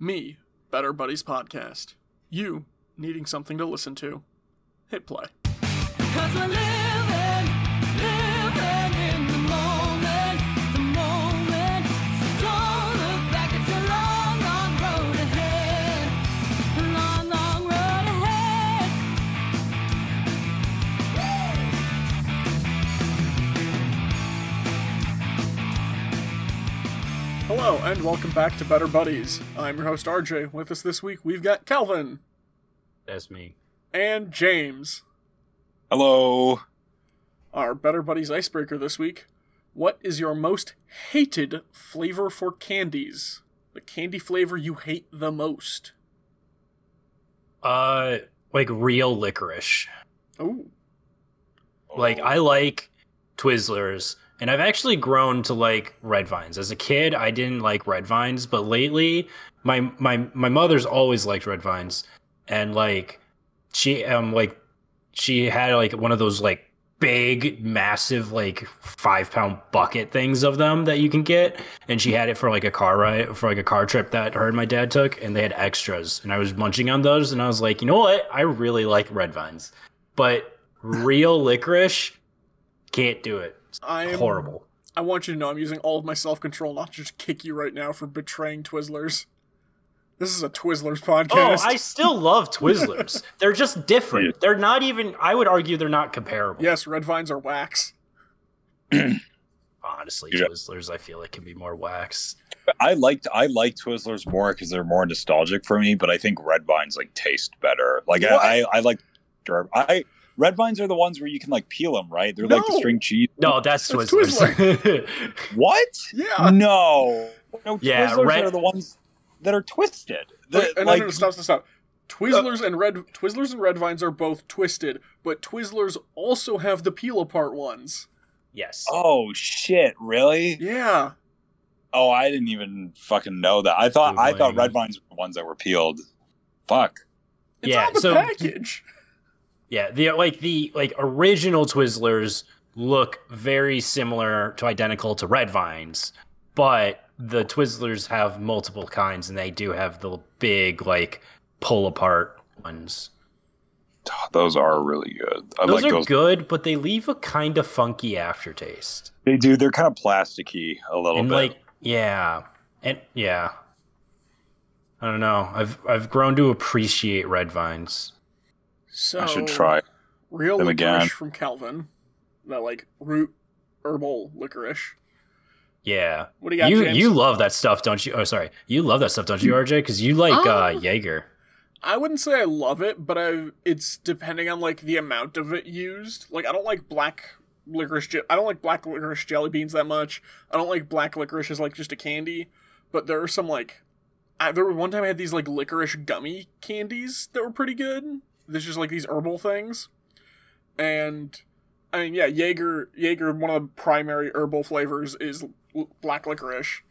Me, Better Buddies Podcast. You, needing something to listen to. Hit play. Hello, and welcome back to Better Buddies. I'm your host RJ. With us this week, we've got Calvin That's me. and James. Hello. Our Better Buddies icebreaker this week. What is your most hated flavor for candies? The candy flavor you hate the most. Uh, like real licorice. Oh, Like I like Twizzlers, and I've actually grown to like red vines. As a kid, I didn't like red vines, but lately, my my my mother's always liked red vines, and like she um like she had like one of those like big massive like five pound bucket things of them that you can get. And she had it for like a car ride for like a car trip that her and my dad took and they had extras. And i was munching on those and i was like you know what? I really like red vines. But real licorice can't do it I am horrible I want you to know I'm using all of my self control not to just kick you right now for betraying Twizzlers. This is a Twizzlers oh, podcast. Oh. I still love Twizzlers. they're just different. They're not even. I would argue they're not comparable. Yes, red vines are wax. Honestly, Yeah. Twizzlers, I feel like can be more wax. I liked I like Twizzlers more because they're more nostalgic for me, but I think Red Vines like taste better. Like What? I, I I like I Red Vines are the ones where you can like peel them, right? They're like the string cheese. No, that's That's Twizzlers. What? Yeah. No. No, Yeah, Twizzlers Red- are the ones that are twisted. The, Wait, no, no, no, stop, stop, stop. Twizzlers and red Twizzlers and red vines are both twisted, but Twizzlers also have the peel apart ones. yes. Oh shit! Really? Yeah. Oh, I didn't even fucking know that. I thought I thought Red Vines were the ones that were peeled. Fuck. It's Yeah, on the so- package. Yeah, the like the like original Twizzlers look very similar to identical to Red Vines, but the Twizzlers have multiple kinds, and they do have the big like pull apart ones. Those are really good. I Those like are those. good, but they leave a kind of funky aftertaste. They do. They're kind of plasticky a little and bit. like yeah and yeah i don't know i've i've grown to appreciate red vines So I should try. real them licorice again. from Calvin. That like root herbal licorice. yeah What do you got, you James? you love that stuff don't you oh sorry you love that stuff don't you rj because you like uh Ah. jaeger I wouldn't say I love it, but I it's depending on like the amount of it used. Like I don't like black licorice. Je- I don't like black licorice jelly beans that much. I don't like black licorice as like just a candy. But there are some like, I, there was one time I had these like licorice gummy candies that were pretty good. There's just like these herbal things, and I mean yeah, Jaeger Jaeger one of the primary herbal flavors is l- black licorice,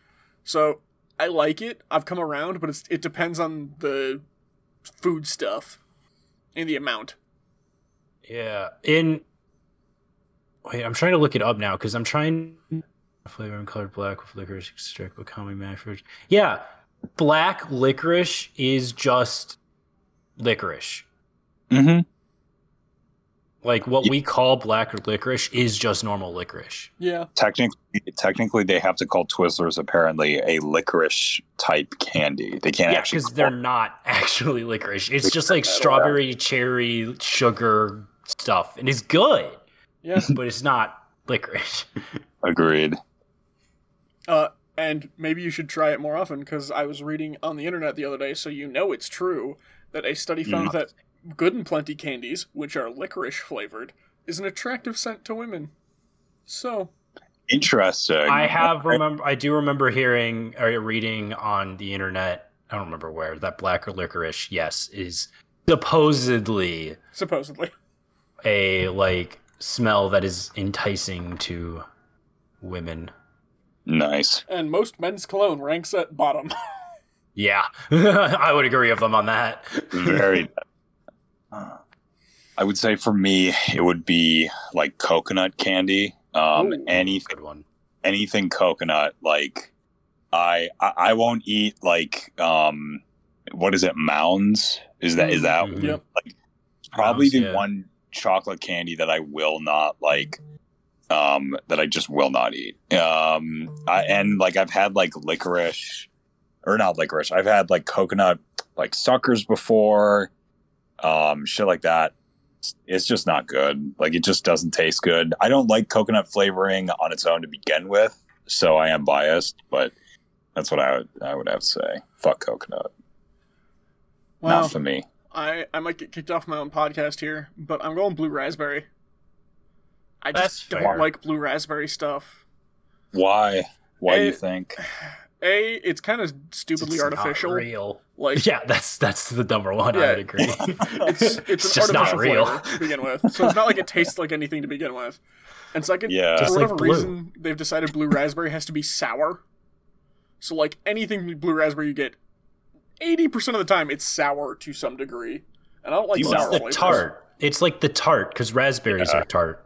so I like it. I've come around, but it's it depends on the food stuff and the amount. yeah in wait i'm trying to look it up now because i'm trying flavor and colored black with licorice extract calming fruit yeah black licorice is just licorice hmm Like what we call black licorice is just normal licorice. Yeah. Technically, technically, they have to call Twizzlers apparently a licorice type candy. They can't Yeah, actually. because they're not actually licorice. It's just like At all. strawberry, cherry, sugar stuff, and it's good, Yeah. but it's not licorice. agreed. Uh, and maybe you should try it more often because I was reading on the internet the other day, so you know it's true that a study found Mm. that Good and Plenty candies, which are licorice flavored, is an attractive scent to women. So, Interesting. I have remember. I do remember hearing or reading on the internet. I don't remember where that black licorice. Yes, is supposedly supposedly. a like smell that is enticing to women. Nice. And most men's cologne ranks at bottom. Yeah, I would agree with them on that. Very. Uh, I would say for me, it would be like coconut candy. Um, Ooh. any Good one. anything coconut, like I, I I won't eat like um what is it mounds? Is that is that Mhm. Yep. probably Mounds, the yeah. one chocolate candy that I will not like um that I just will not eat. Um I, and like I've had like licorice or not licorice. I've had like coconut like suckers before. Um shit like that. It's- It's just not good. Like it just doesn't taste good. I don't like coconut flavoring on its own to begin with, so I am biased, but that's what I would I would have to say. Fuck coconut. Wow. Not for me. I, I might get kicked off my own podcast here, but I'm going blue raspberry. I just That's don't fair. like blue raspberry stuff. Why? Why do you think? A, it's kind of stupidly It's not artificial. real. Like Yeah, that's that's the number one. Yeah. I would agree. it's it's, It's an just not real. to begin with. So it's not like it tastes like anything to begin with. And second, Yeah. for Just like whatever blue. reason, they've decided blue raspberry has to be sour. So like anything blue raspberry you get, eighty percent of the time it's sour to some degree. And I don't like You Well, sour it's the flavors. tart. It's like the tart because raspberries Yeah. are tart.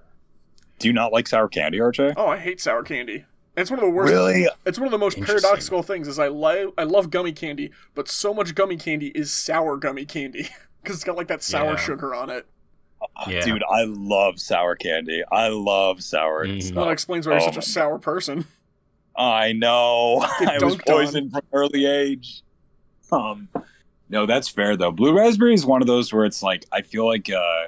Do you not like sour candy, RJ? Oh, I hate sour candy. It's one of the worst. Really? It's one of the most paradoxical things. Is I love I love gummy candy, but so much gummy candy is sour gummy candy because it's got like that sour Yeah. sugar on it. Yeah. Dude, I love sour candy. I love sour Mhm. stuff. Well, that explains why you're Oh such a sour person. I know. I was dunked on. poisoned from early age. Um, no, that's fair though. Blue raspberry is one of those where it's like I feel like uh,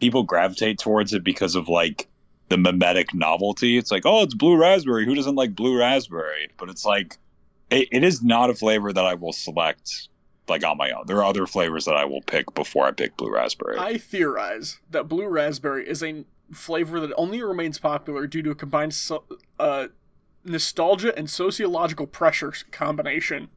people gravitate towards it because of like the mimetic novelty. It's like, oh, it's blue raspberry. Who doesn't like blue raspberry? But it's like, it, it is not a flavor that I will select like on my own. There are other flavors that I will pick before I pick blue raspberry. I theorize that blue raspberry is a flavor that only remains popular due to a combined so, uh, nostalgia and sociological pressure combination.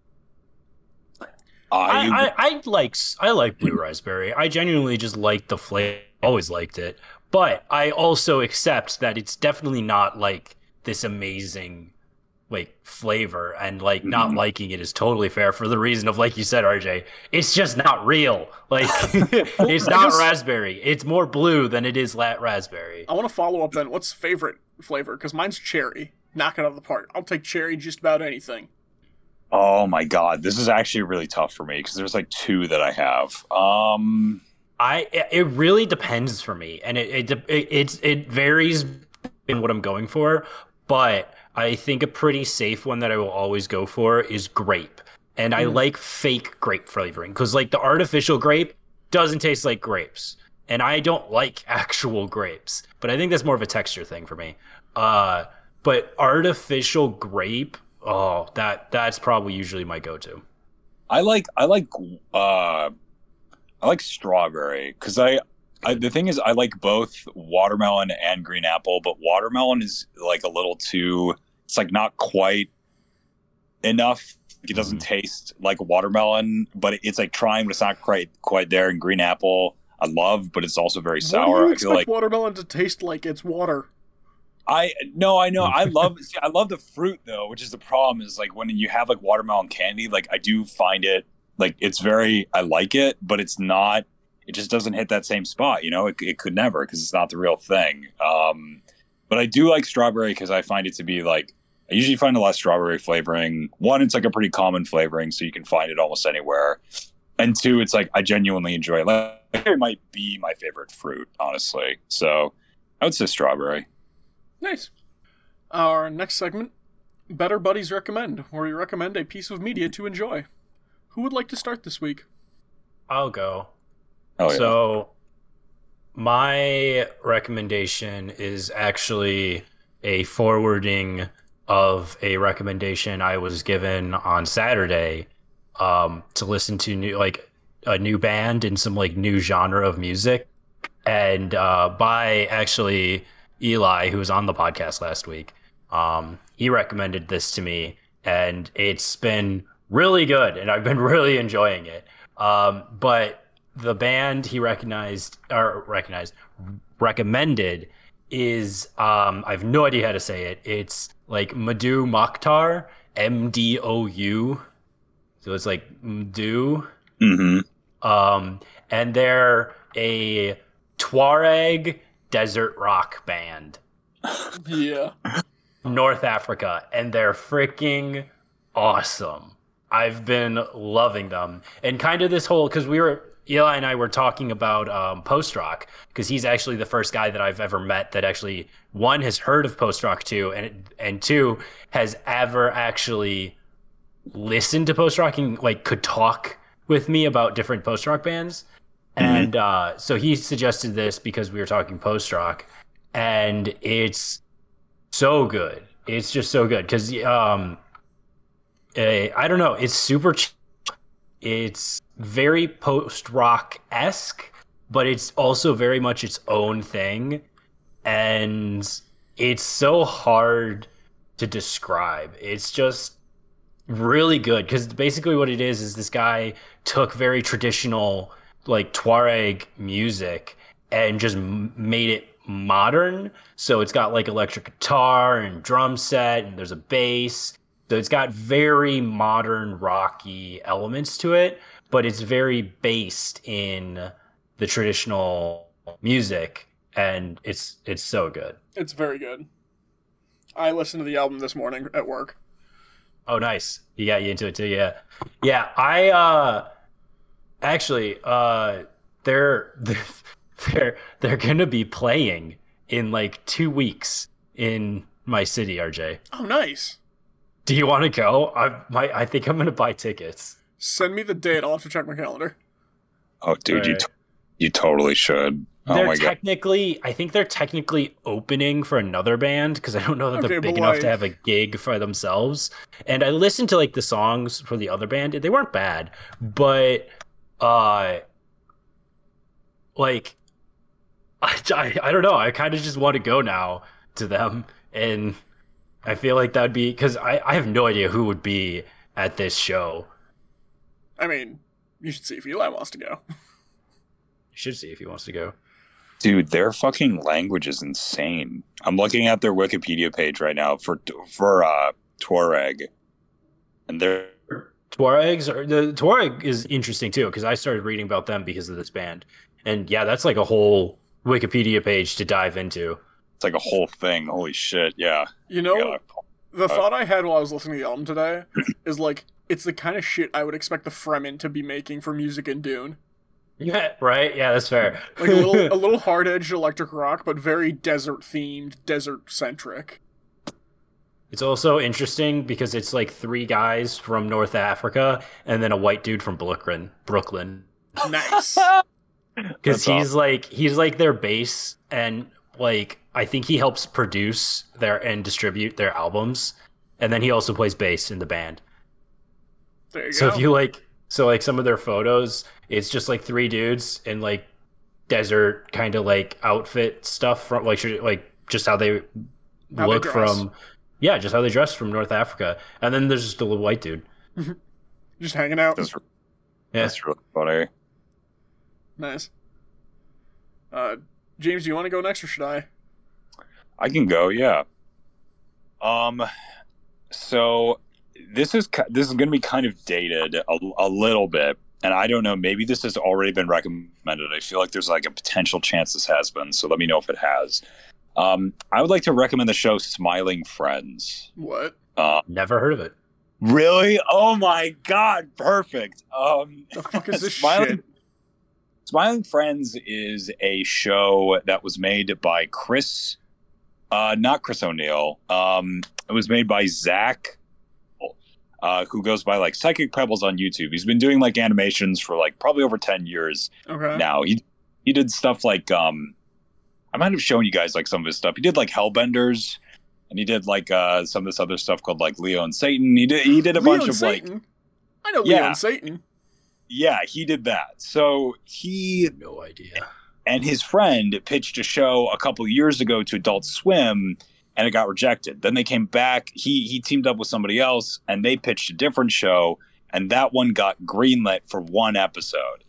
I, I, I, I like s- I like blue raspberry. I genuinely just like the flavor. Always liked it, but I also accept that it's definitely not like this amazing like flavor, and like not Mhm. liking it is totally fair for the reason of like you said, RJ. It's just not real. Like it's not guess- raspberry. It's more blue than it is lat raspberry. I want to follow up then. What's favorite flavor? Because mine's cherry. Knock it out of the park. I'll take cherry just about anything. Oh my god, this is actually really tough for me because there's like two that I have. Um, I it really depends for me, and it it it it, it varies in what I'm going for. But I think a pretty safe one that I will always go for is grape, and I like fake grape flavoring because like the artificial grape doesn't taste like grapes, and I don't like actual grapes. But I think that's more of a texture thing for me. Uh, but artificial grape, oh, that that's probably usually my go-to. I like I like uh, I like strawberry because I, I the thing is I like both watermelon and green apple, but watermelon is like a little too. It's like not quite enough. It doesn't mm-hmm. taste like watermelon, but it's like trying, but it's not quite quite there. And green apple, I love, but it's also very sour. I feel like watermelon to taste like? It's water. I no, I know. I love see, I love the fruit though, which is the problem is like when you have like watermelon candy, like I do find it like it's very I like it, but it's not it just doesn't hit that same spot, you know? It, it could never because it's not the real thing. Um but I do like strawberry because I find it to be like I usually find a lot of strawberry flavoring. One, it's like a pretty common flavoring, so you can find it almost anywhere. And two, it's like I genuinely enjoy it. Like it might be my favorite fruit, honestly. So I would say strawberry. Nice. Our next segment, Better Buddies Recommend, where we recommend a piece of media to enjoy. Who would like to start this week? I'll go. Oh yeah. So, my recommendation is actually a forwarding of a recommendation I was given on Saturday um, to listen to new like a new band and some like new genre of music, and uh, by actually Eli, who was on the podcast last week. Um, he recommended this to me, and it's been really good, and I've been really enjoying it. Um, but the band he recognized or recognized recommended is um I have no idea how to say it. It's like Madou Moctar, M D O U. So it's like Mdu. hmm Um and they're a Tuareg desert rock band. Yeah. North Africa, and they're freaking awesome. I've been loving them. And kind of this whole because we were Eli and I were talking about um, post rock because he's actually the first guy that I've ever met that actually one has heard of post rock two and and two has ever actually listened to post rock and like could talk with me about different post rock bands. And uh, so he suggested this because we were talking post rock, and it's so good. It's just so good because um, I don't know. It's super. Ch- it's very post rock esque, but it's also very much its own thing, and it's so hard to describe. It's just really good because basically what it is is this guy took very traditional like Tuareg music and just made it modern. So it's got like electric guitar and drum set, and there's a bass. So it's got very modern rocky elements to it, but it's very based in the traditional music, and it's it's so good. It's very good. I listened to the album this morning at work. Oh, nice. You got you into it too, yeah. Yeah, I uh actually uh they're they're they're gonna be playing in like two weeks in my city, RJ. Oh, nice. Do you want to go? I my I think I'm gonna buy tickets. Send me the date. I'll have to check my calendar. Oh, dude, you t- you totally should. Oh they're my god. technically, I think they're technically opening for another band because I don't know that they're big enough like- to have a gig for themselves. And I listened to like the songs for the other band; they weren't bad, but uh, like I, I, I don't know. I kind of just want to go now to them, and I feel like that'd be because I, I have no idea who would be at this show. I mean, you should see if Eli wants to go. You should see if he wants to go. Dude, their fucking language is insane. I'm looking at their Wikipedia page right now for for uh Tuareg. And they're Tuaregs are the Tuareg is interesting too because I started reading about them because of this band, and yeah, that's like a whole Wikipedia page to dive into. It's like a whole thing. Holy shit, yeah. You know, Yeah. the uh, thought I had while I was listening to the album today is like, it's the kind of shit I would expect the Fremen to be making for music in Dune. Yeah, right. Yeah, that's fair. Like a little, a little hard-edged electric rock, but very desert-themed, desert-centric. it's also interesting because it's like three guys from North Africa and then a white dude from Brooklyn. Brooklyn, Nice. because That's he's like he's like their base, and like I think he helps produce their and distribute their albums, and then he also plays bass in the band. There you So go. if you like, so like some of their photos, it's just like three dudes in like desert kind of like outfit stuff from like like just how they How look dress. from, yeah, just how they dress from North Africa, and then there's just a little white dude. Just hanging out. That's Yeah, that's really funny. Nice. Uh, James, do you want to go next or should I? I can go, yeah. Um, so this is this is going to be kind of dated a, a little bit, and I don't know. Maybe this has already been recommended. I feel like there's like a potential chance this has been. So let me know if it has. Um, I would like to recommend the show Smiling Friends. What? Uh, never heard of it. really? Oh my god! Perfect. Um, The fuck is this Smiling- shit? Smiling Friends is a show that was made by Chris, uh, not Chris O'Neill. Um, it was made by Zach, uh, who goes by like Psychic Pebbles on YouTube. He's been doing like animations for like probably over ten years Okay. now. He he did stuff like um, I might have shown you guys like some of his stuff. He did like Hellbenders, and he did like uh, some of this other stuff called like Leo and Satan. He did he did a Leo bunch of like I know Leo Yeah. and Satan. yeah, he did that. So he No idea. And his friend pitched a show a couple years ago to Adult Swim, and it got rejected. Then they came back. He he teamed up with somebody else, and they pitched a different show, and that one got greenlit for one episode.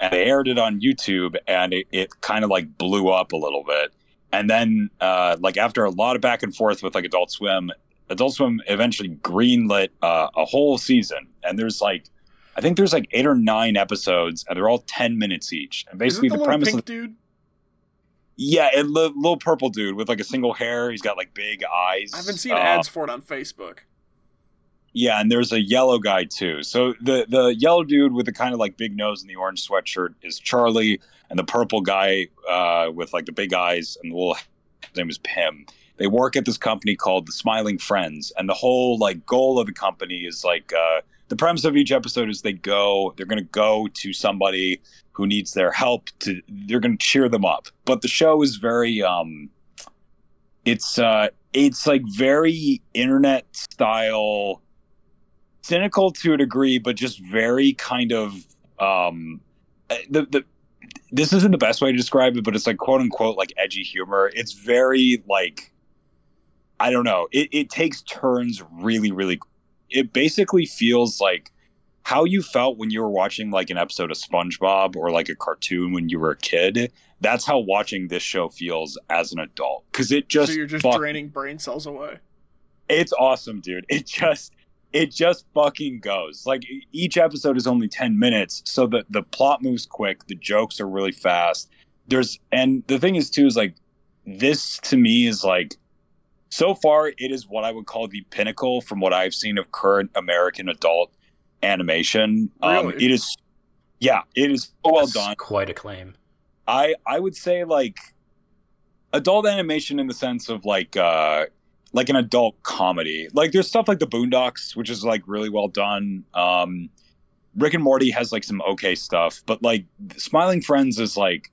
And they aired it on YouTube, and it, it kind of like blew up a little bit. And then, uh, like after a lot of back and forth with like Adult Swim, Adult Swim eventually greenlit uh, a whole season. And there's like, I think there's like eight or nine episodes, and they're all ten minutes each. And basically, the, the, premise pink of dude? yeah, a li- little purple dude with like a single hair. He's got like big eyes. I haven't seen Uh, ads for it on Facebook. yeah, and there's a yellow guy too. So the the yellow dude with the kind of like big nose and the orange sweatshirt is Charlie, and the purple guy uh, with like the big eyes and the little his name is Pim. They work at this company called the Smiling Friends, and the whole like goal of the company is like uh, the premise of each episode is they go they're going to go to somebody who needs their help to they're going to cheer them up. But the show is very um, it's uh, it's like very internet style cynical to a degree, but just very kind of um, the the. This isn't the best way to describe it, but it's like quote unquote like edgy humor. It's very like I don't know. It, it takes turns really, really. It basically feels like how you felt when you were watching like an episode of SpongeBob or like a cartoon when you were a kid. That's how watching this show feels as an adult because it just so you're just fuck- draining brain cells away. it's awesome, dude. It just it just fucking goes. Like each episode is only 10 minutes, so the the plot moves quick, the jokes are really fast. There's and the thing is too is like this to me is like so far it is what I would call the pinnacle from what I've seen of current American adult animation. Um it is yeah, it is so well That's done. Quite a claim. I I would say like adult animation in the sense of like uh like an adult comedy. Like there's stuff like the Boondocks, which is like really well done. Um Rick and Morty has like some okay stuff, but like Smiling Friends is like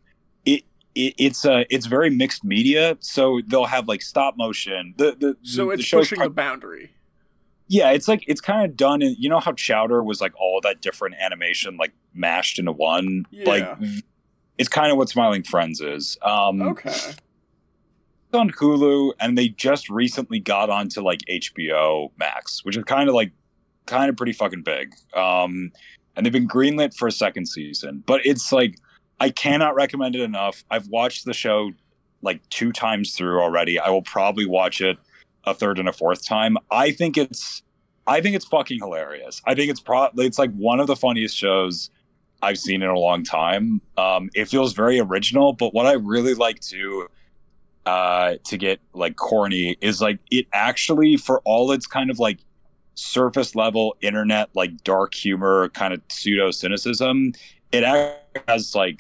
it, it it's uh it's very mixed media. So they'll have like stop motion. The the So the, it's the pushing the boundary. yeah, it's like it's kind of done in you know how Chowder was like all that different animation like mashed into one. Like Yeah. it's kind of what Smiling Friends is. Um Okay. it's on Hulu, and they just recently got onto like HBO Max, which is kind of like kind of pretty fucking big. Um, and they've been greenlit for a second season, but it's like I cannot recommend it enough. I've watched the show like two times through already. I will probably watch it a third and a fourth time. I think it's I think it's fucking hilarious. I think it's pro it's like one of the funniest shows I've seen in a long time. Um, it feels very original, but what I really like to uh to get like corny is like it actually for all its kind of like surface level internet like dark humor kind of pseudo cynicism it has like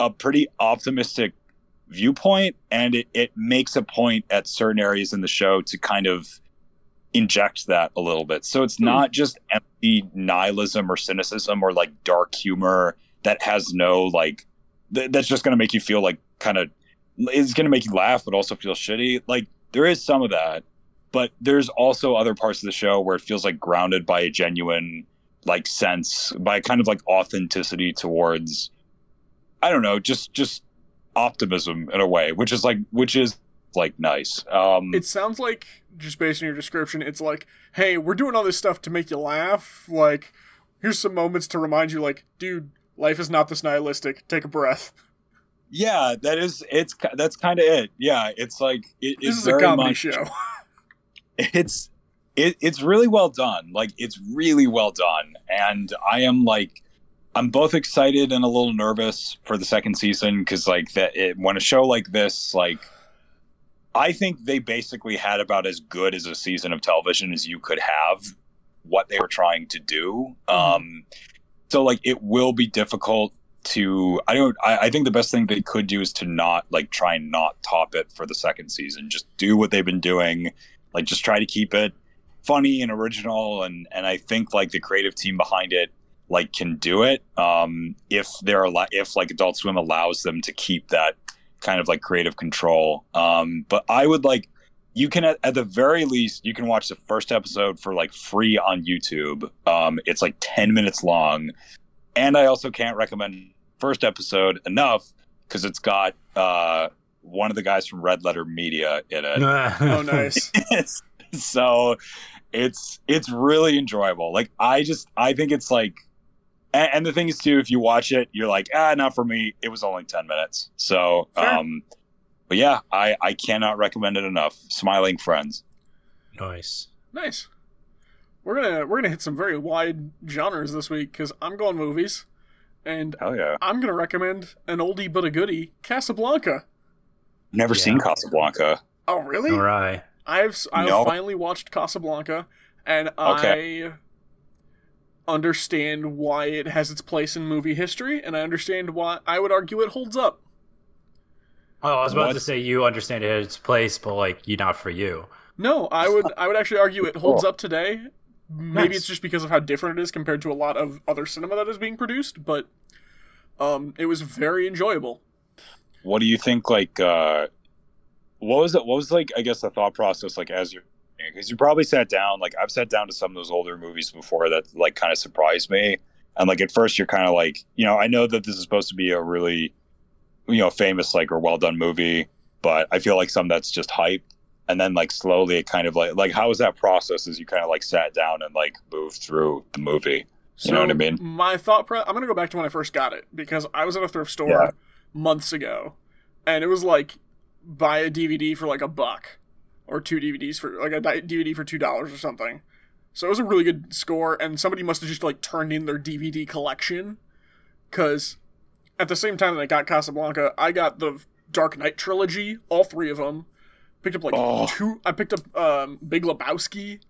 a pretty optimistic viewpoint and it, it makes a point at certain areas in the show to kind of inject that a little bit so it's Hmm. not just empty nihilism or cynicism or like dark humor that has no like th- that's just going to make you feel like kind of it's going to make you laugh but also feel shitty like there is some of that but there's also other parts of the show where it feels like grounded by a genuine like sense by kind of like authenticity towards i don't know just just optimism in a way which is like which is like nice um It sounds like, just based on your description, it's like, hey, we're doing all this stuff to make you laugh. Like, here's some moments to remind you, like, dude, life is not this nihilistic. Take a breath. yeah that is it's that's kind of it yeah it's like it, This it's is a comedy much- show. it's it, it's really well done like it's really well done and i am like i'm both excited and a little nervous for the second season because like that it, when a show like this like i think they basically had about as good as a season of television as you could have what they were trying to do. Um so like it will be difficult to i don't I, I think the best thing they could do is to not like try and not top it for the second season. Just do what they've been doing. Like just try to keep it funny and original and and i think like the creative team behind it like can do it um if they're allo- if like adult swim allows them to keep that kind of like creative control. Um but i would like you can at, at the very least you can watch the first episode for like free on youtube. Um it's like 10 minutes long. And i also can't recommend first episode enough because it's got uh one of the guys from red letter media in it. Oh, nice. so it's it's really enjoyable. Like i just i think it's like and, and the thing is too if you watch it you're like ah not for me it was only 10 minutes so Fair. um but yeah i i cannot recommend it enough smiling friends Nice. Nice. We're gonna we're gonna hit some very wide genres this week because I'm going movies, and hell yeah I'm gonna recommend an oldie but a goodie, Casablanca. never Yeah. seen casablanca Oh really? All right. I've I've No. finally watched Casablanca and Okay. I understand why it has its place in movie history, and I understand why I would argue it holds up. Oh, I was about to say you understand it its place, but like you not for you. No, I would I would actually argue it holds Cool. up today. Maybe Nice. it's just because of how different it is compared to a lot of other cinema that is being produced, but um, it was very enjoyable. what do you think like uh what was it what was like i guess the thought process like as you're because you probably sat down like i've sat down to some of those older movies before that like kind of surprised me and like at first you're kind of like you know i know that this is supposed to be a really you know famous like or well done movie but i feel like some that's just hype and then like slowly it kind of like like how was that process as you kind of like sat down and like moved through the movie So You know what I mean? My thought pro- I'm gonna go back to when I first got it because I was at a thrift store Yeah. months ago, and it was like buy a DVD for like a buck, or two DVDs for like a DVD for two dollars or something. So it was a really good score, and somebody must have just like turned in their DVD collection, because at the same time that I got Casablanca, I got the Dark Knight trilogy, all three of them. Picked up like Oh. two. I picked up um, Big Lebowski,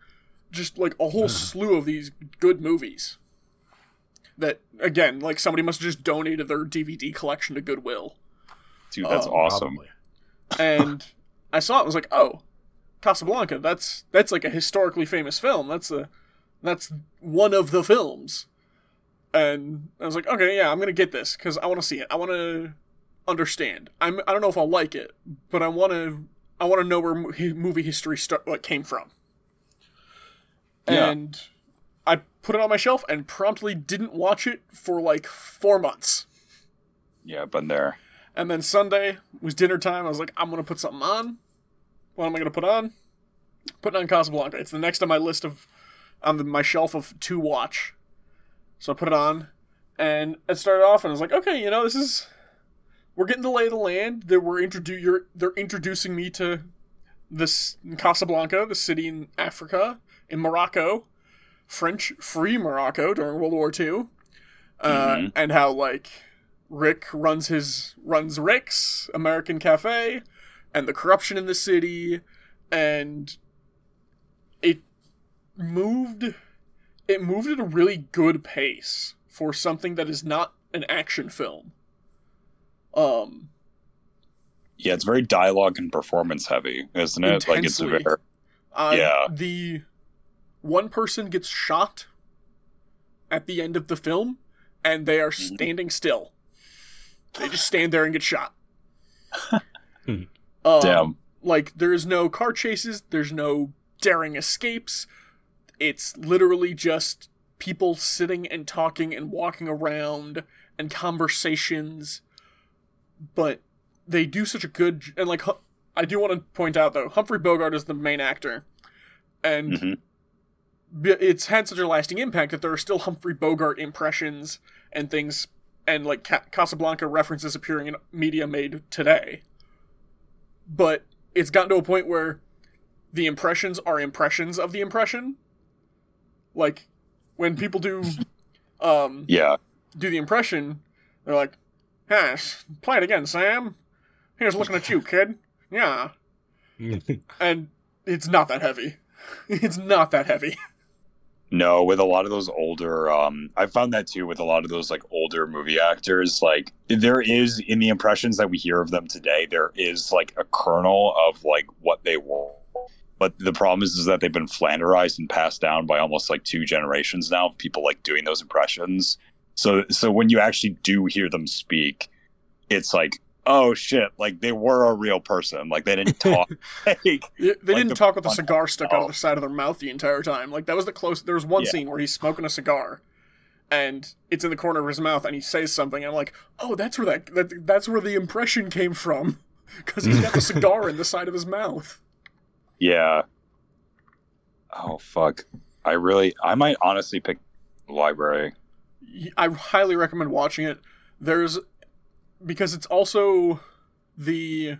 just like a whole slew of these good movies that again like somebody must have just donated their dvd collection to goodwill dude that's Oh, awesome and i saw it and was like oh casablanca that's that's like a historically famous film that's a that's one of the films and i was like okay yeah i'm gonna get this because i want to see it i want to understand i'm i don't know if i'll like it but i want to i want to know where movie history start like came from Yeah. and I put it on my shelf and promptly didn't watch it for like four months. yeah been there And then Sunday was dinner time. I was like, I'm gonna put something on. What am I gonna put on? Putting on Casablanca. It's the next on my list of on the, my shelf of to watch. So I put it on, and it started off, and I was like, okay, you know, this is we're getting the lay of the land. That we're introdu- you're, they're introducing me to this Casablanca, the city in Africa, in Morocco, French free Morocco during World War II, uh, Mhm. and how like Rick runs his runs Rick's American Cafe, and the corruption in the city, and it moved it moved at a really good pace for something that is not an action film. Um, Yeah, it's very dialogue and performance heavy, isn't it? Like it's a Intensely. very uh, Yeah. The one person gets shot at the end of the film, and they are Mm-hmm. standing still. They just stand there and get shot. Um, damn. Like there is no car chases, there's no daring escapes. It's literally just people sitting and talking and walking around and conversations. But they do such a good and like I do want to point out though, Humphrey Bogart is the main actor. And Mhm. it's had such a lasting impact that there are still Humphrey Bogart impressions and things and like Ca- Casablanca references appearing in media made today. But it's gotten to a point where the impressions are impressions of the impression. Like when people do um Yeah. do the impression, they're like, "Yes, play it again, Sam. Here's looking at you, kid. Yeah." And it's not that heavy. It's not that heavy. No, with a lot of those older, um, I found that too with a lot of those like older movie actors. Like there is in the impressions that we hear of them today, there is like a kernel of like what they were. But the problem is, is that they've been flanderized and passed down by almost like two generations now of people like doing those impressions. So, so when you actually do hear them speak, it's like, oh shit, like they were a real person. Like they didn't talk. like, They didn't the talk with a cigar stuck out of the side of their mouth the entire time. Like that was the close. There was one Yeah. scene where he's smoking a cigar, and it's in the corner of his mouth, and he says something. And I'm like, oh, that's where that, that that's where the impression came from, because he's got the cigar in the side of his mouth. Yeah. Oh fuck. I really I might honestly pick library. I highly recommend watching it. There's because it's also the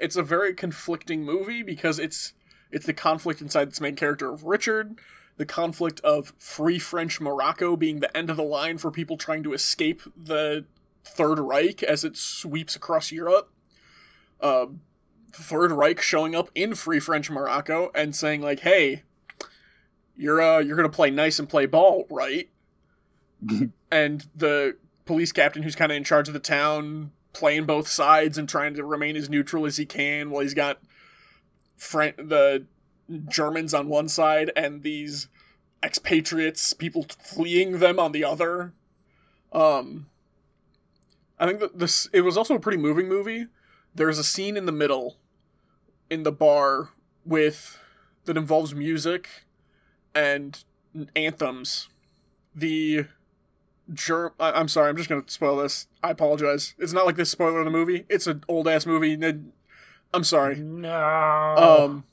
it's a very conflicting movie because it's it's the conflict inside its main character of Richard, the conflict of free French Morocco being the end of the line for people trying to escape the Third Reich as it sweeps across Europe. Uh, the Third Reich showing up in free French Morocco and saying like, "Hey, you're uh you're gonna play nice and play ball, right? and the police captain, who's kind of in charge of the town, playing both sides and trying to remain as neutral as he can, while he's got Fran- the Germans on one side and these expatriates, people fleeing them on the other. Um, I think that this it was also a pretty moving movie. There's a scene in the middle in the bar with that involves music and anthems. The germ I- I'm sorry, I'm just gonna spoil this. I apologize. It's not like this spoiler in the movie. It's an old ass movie. and- I'm sorry. No. Um,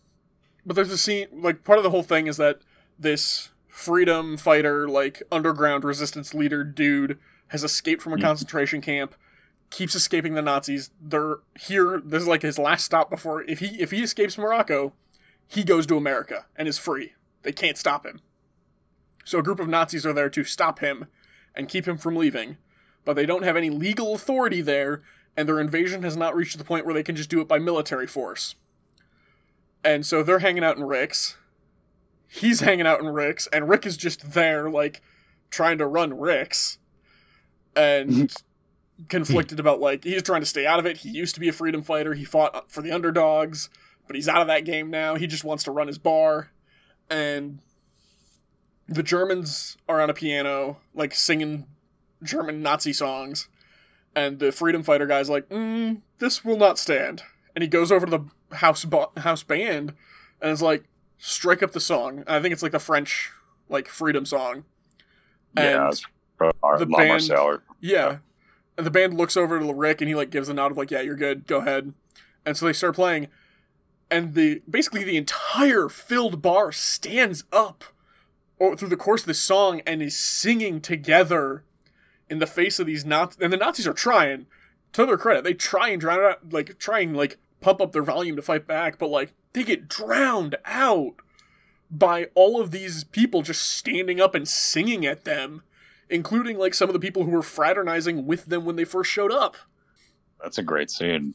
but there's a scene like part of the whole thing is that this freedom fighter, like underground resistance leader dude, has escaped from a Mhm. concentration camp, keeps escaping the Nazis. They're here. This is like his last stop before if he if he escapes Morocco, he goes to America and is free. They can't stop him. So a group of Nazis are there to stop him and keep him from leaving, but they don't have any legal authority there, and their invasion has not reached the point where they can just do it by military force. And so they're hanging out in Rick's. He's hanging out in Rick's, and Rick is just there, like, trying to run Rick's. And conflicted about, like, he's trying to stay out of it. He used to be a freedom fighter. He fought for the underdogs, but he's out of that game now. He just wants to run his bar. And the Germans are on a piano, like, singing German Nazi songs. And the freedom fighter guy's like, mm, this will not stand. And he goes over to the house house band and is like, strike up the song. I think it's like the French like freedom song. Yeah, And- it's uh, our, the band- Marcel yeah. And the band looks over to Rick and he like gives a nod of like, yeah, you're good, go ahead. And so they start playing. And the basically the entire filled bar stands up or through the course of this song and is singing together in the face of these Nazis. And the Nazis are trying, to their credit, they try and drown out, like try and like pump up their volume to fight back, but like they get drowned out by all of these people just standing up and singing at them including like some of the people who were fraternizing with them when they first showed up. That's a great scene.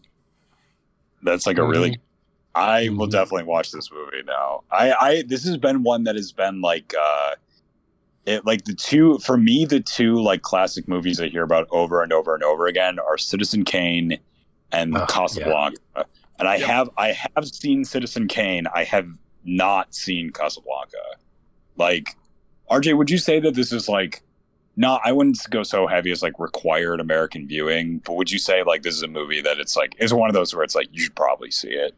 That's like a really. Mm-hmm. I will Mhm. definitely watch this movie now. I, I this has been one that has been like uh it like the two for me the two like classic movies I hear about over and over and over again are Citizen Kane and Oh, Casablanca. And I Yep. have I have seen Citizen Kane. I have not seen Casablanca. Like RJ, would you say that this is like not I wouldn't go so heavy as like required American viewing, but would you say like this is a movie that it's like is one of those where it's like you should probably see it?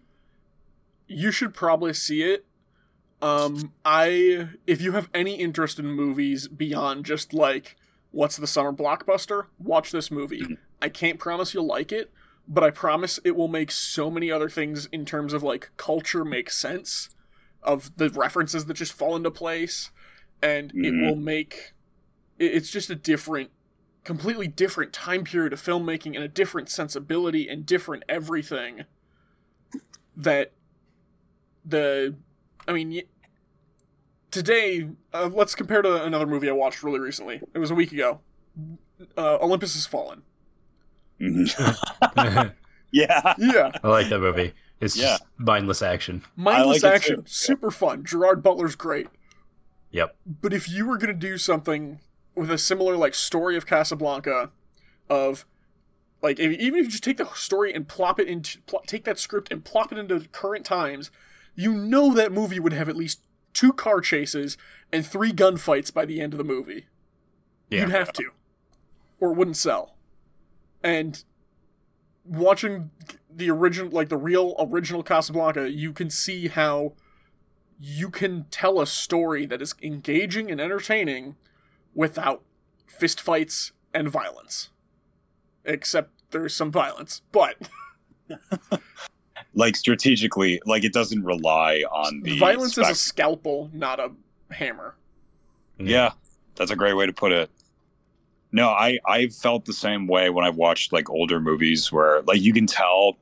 You should probably see it. Um, I if you have any interest in movies beyond just like what's the summer blockbuster, watch this movie. Mhm. I can't promise you'll like it, but I promise it will make so many other things in terms of like culture make sense of the references that just fall into place and it Mhm. will make it's just a different completely different time period of filmmaking and a different sensibility and different everything that the i mean today uh, let's compare to another movie i watched really recently it was a week ago uh, olympus has fallen Mhm. yeah. yeah I like that movie. It's Yeah. just mindless action. mindless like action too. super fun gerard butler's great Yep. but if you were going to do something with a similar like story of casablanca of like if, even if you just take the story and plop it into pl- take that script and plop it into current times you know that movie would have at least two car chases and three gunfights by the end of the movie. Yeah. you'd have to or it wouldn't sell. And watching the original like the real original casablanca you can see how you can tell a story that is engaging and entertaining without fistfights and violence. Except there's some violence but Like strategically, like it doesn't rely on the violence is a scalpel not a hammer. Yeah, that's a great way to put it. No, I I felt the same way when I watched like older movies where like you can tell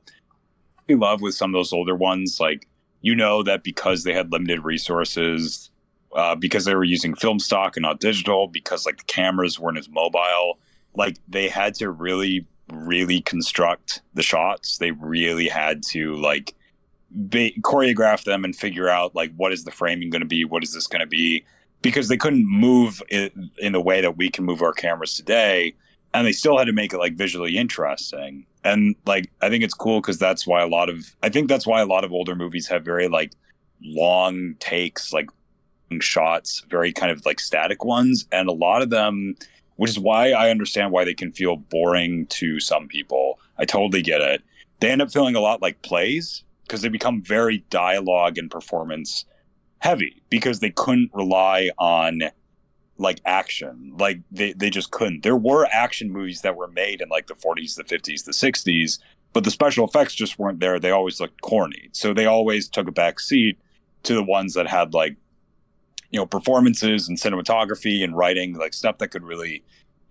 we love with some of those older ones like you know that because they had limited resources uh, because they were using film stock and not digital because like the cameras weren't as mobile like they had to really really construct the shots. They really had to like ba- choreograph them and figure out like what is the framing going to be, what is this going to be, because they couldn't move it in the way that we can move our cameras today, and they still had to make it like visually interesting. And like I think it's cool because that's why a lot of I think that's why a lot of older movies have very like long takes, like shots, very kind of like static ones, and a lot of them which is why I understand why they can feel boring to some people. I totally get it. They end up feeling a lot like plays because they become very dialogue and performance heavy because they couldn't rely on like action. Like they, they just couldn't. There were action movies that were made in like the 40s, the 50s, the 60s, but the special effects just weren't there. They always looked corny. So they always took a back seat to the ones that had like you know performances and cinematography and writing like stuff that could really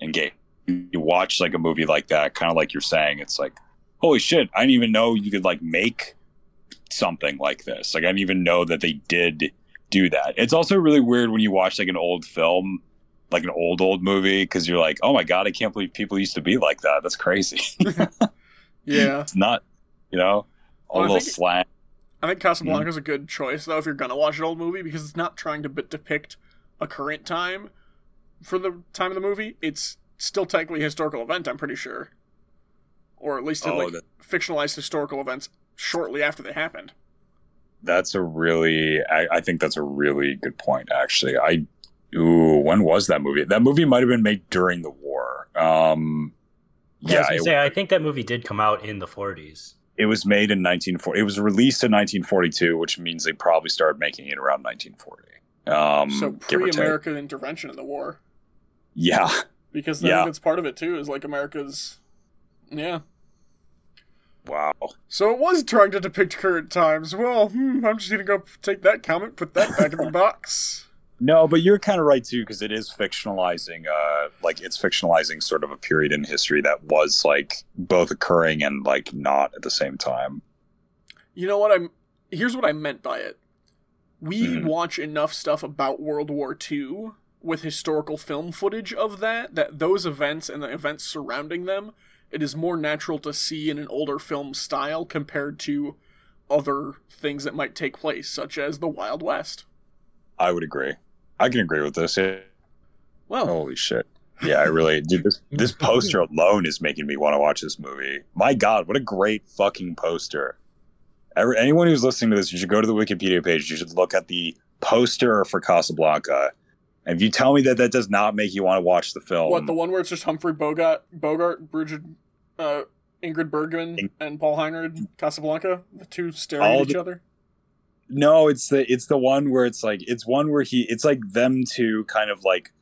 engage you. Watch like a movie like that kind of like you're saying it's like holy shit i didn't even know you could like make something like this. Like i didn't even know that they did do that. It's also really weird when you watch like an old film like an old old movie because you're like oh my god i can't believe people used to be like that. That's crazy. Yeah. it's not you know all Well, little think- slang I think Casablanca's Mm-hmm. a good choice though if you're gonna watch an old movie because it's not trying to b- depict a current time for the time of the movie. It's still technically a historical event, I'm pretty sure, or at least Oh, like that- fictionalized historical events shortly after they happened. That's a really, I, I think that's a really good point. Actually, I, ooh, when was that movie? That movie might have been made during the war. Um, Yeah, I was gonna it, say I think that movie did come out in the 40s. It was made in 1940. It was released in 1942, which means they probably started making it around 1940. Um, so pre-American intervention in the war, Yeah, because Yeah. that's part of it too. Is like America's, yeah. wow. So it was trying to depict current times. Well, hmm, I'm just gonna go take that comment, put that back in the box. No, but you're kind of right too, because it is fictionalizing. Uh, like it's fictionalizing sort of a period in history that was like both occurring and like not at the same time. You know what I'm here's what I meant by it. We Mhm. watch enough stuff about World War II with historical film footage of that that those events and the events surrounding them, it is more natural to see in an older film style compared to other things that might take place, such as the Wild West. I would agree. I can agree with this. Yeah. Well, Holy shit. Yeah, I really dude this this poster alone is making me want to watch this movie. My god, what a great fucking poster. Every, anyone who's listening to this, you should go to the Wikipedia page. You should look at the poster for Casablanca. And if you tell me that that does not make you want to watch the film, what the one where it's just Humphrey Bogart, Bogart, Bridget, uh, Ingrid Bergman, and Paul Henreid, Casablanca, the two staring at each the- other. No, it's the it's the one where it's like it's one where he it's like them two kind of like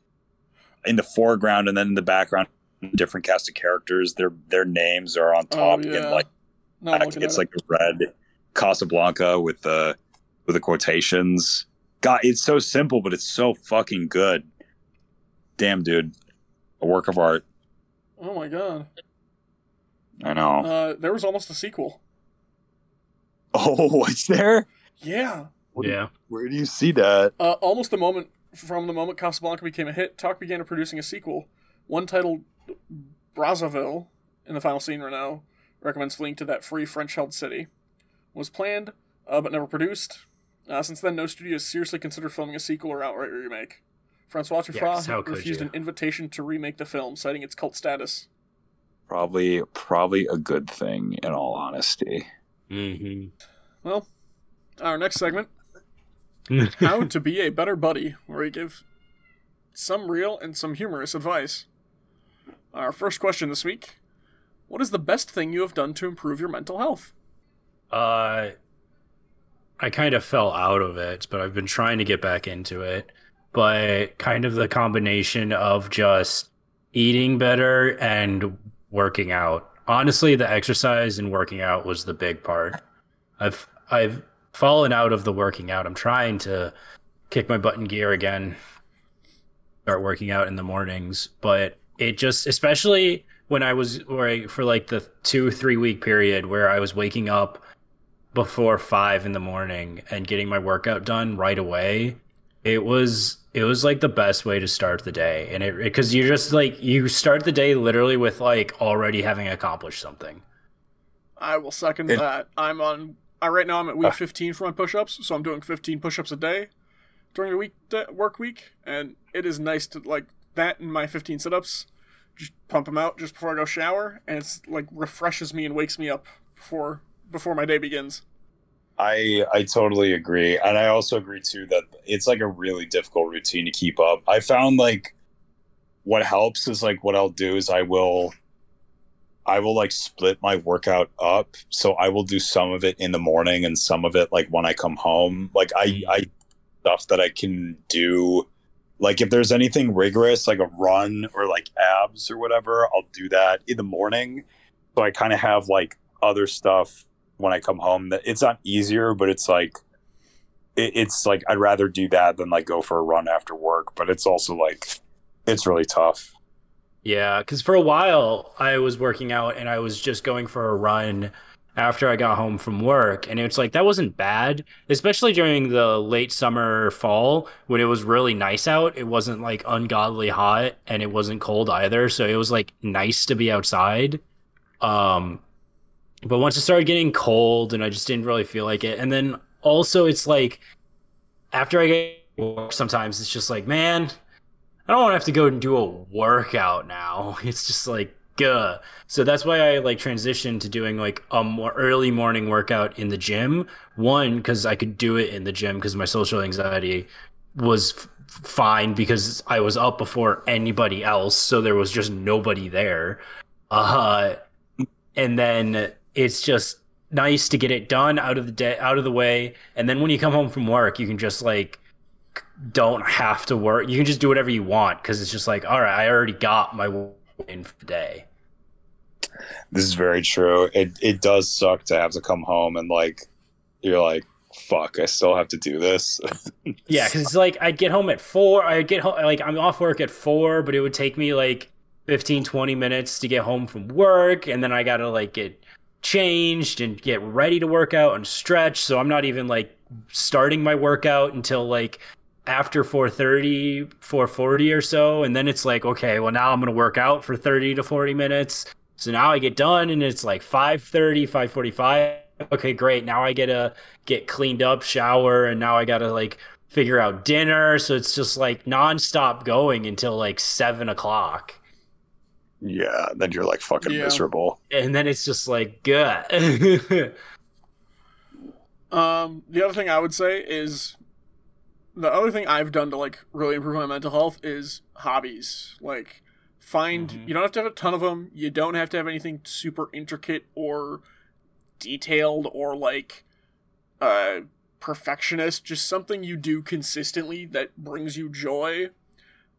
in the foreground and then in the background different cast of characters. Their their names are on top oh and like no, I'm back, looking it's like a red Casablanca with the with the quotations. God, it's so simple, but it's so fucking good. Damn, dude, a work of art. Oh my god. I know. Uh, there was almost a sequel. oh, what's there? Yeah. Yeah. Where do you see that? Uh, almost the moment from the moment Casablanca became a hit, Talk began producing a sequel, one titled Brazzaville. In the final scene, Renault recommends fleeing to that free French-held city. Was planned, uh, but never produced. Uh, since then, no studio has seriously considered filming a sequel or outright remake. Francois Yeah, 'cause how Truffaut could refused you? an invitation to remake the film, citing its cult status. Probably, probably a good thing. In all honesty. Mm-hmm. Well, our next segment How to be a better buddy, where we give some real and some humorous advice. Our first question this week What is the best thing you have done to improve your mental health? Uh, I kind of fell out of it, but I've been trying to get back into it. But kind of the combination of just eating better and working out. Honestly, the exercise and working out was the big part. I've I've fallen out of the working out. I'm trying to kick my button gear again. Start working out in the mornings, but it just especially when I was where for like the two three week period where I was waking up before five in the morning and getting my workout done right away. It was it was like the best way to start the day, and it because you just like you start the day literally with like already having accomplished something. I will second It- that. I'm on I right now I'm at Ah. week 15 for my push-ups, so I'm doing 15 push-ups a day during the week work week, and it is nice to like that and my 15 sit-ups. Just pump them out just before I go shower, and it's like refreshes me and wakes me up before before my day begins. I I totally agree, and I also agree too that it's like a really difficult routine to keep up. I found like what helps is like what I'll do is I will I will like split my workout up, so I will do some of it in the morning and some of it like when I come home. Like I mm-hmm. I stuff that I can do. Like if there's anything rigorous, like a run or like abs or whatever, I'll do that in the morning. So I kind of have like other stuff when I come home that it's not easier, but it's like it, it's like I'd rather do that than like go for a run after work. But it's also like it's really tough. Yeah, because for a while I was working out and I was just going for a run after I got home from work. And it's like, that wasn't bad, especially during the late summer, fall when it was really nice out. It wasn't like ungodly hot and it wasn't cold either. So it was like nice to be outside. Um, but once it started getting cold and I just didn't really feel like it. And then also, it's like, after I get work, sometimes it's just like, man, I don't want to have to go and do a workout now. It's just like, Gah. So that's why I like transitioned to doing like a more early morning workout in the gym. One, because I could do it in the gym because my social anxiety was f- fine because I was up before anybody else, so there was just nobody there. Uh, and then it's just nice to get it done out of the day, out of the way, and then when you come home from work, you can just like don't have to work. You can just do whatever you want because it's just like, all right, I already got my work in for the day. This is very true. It it does suck to have to come home and like you're like fuck. I still have to do this. Yeah, because it's like I'd get home at four. I'd get home like I'm off work at four, but it would take me like 15, 20 minutes to get home from work, and then I gotta like get changed and get ready to work out and stretch. So I'm not even like starting my workout until like after 4.30 4.40 or so and then it's like okay well now i'm gonna work out for 30 to 40 minutes. So now i get done and it's like 5.30 5.45 okay great. Now i get to get cleaned up shower and now i gotta like figure out dinner. So it's just like nonstop going until like 7 o'clock. Yeah, then you're like fucking Yeah. miserable. and then it's just like good Um, the other thing I would say is the other thing I've done to like really improve my mental health is hobbies. Like, find Mhm. you don't have to have a ton of them. You don't have to have anything super intricate or detailed or like uh perfectionist. Just something you do consistently that brings you joy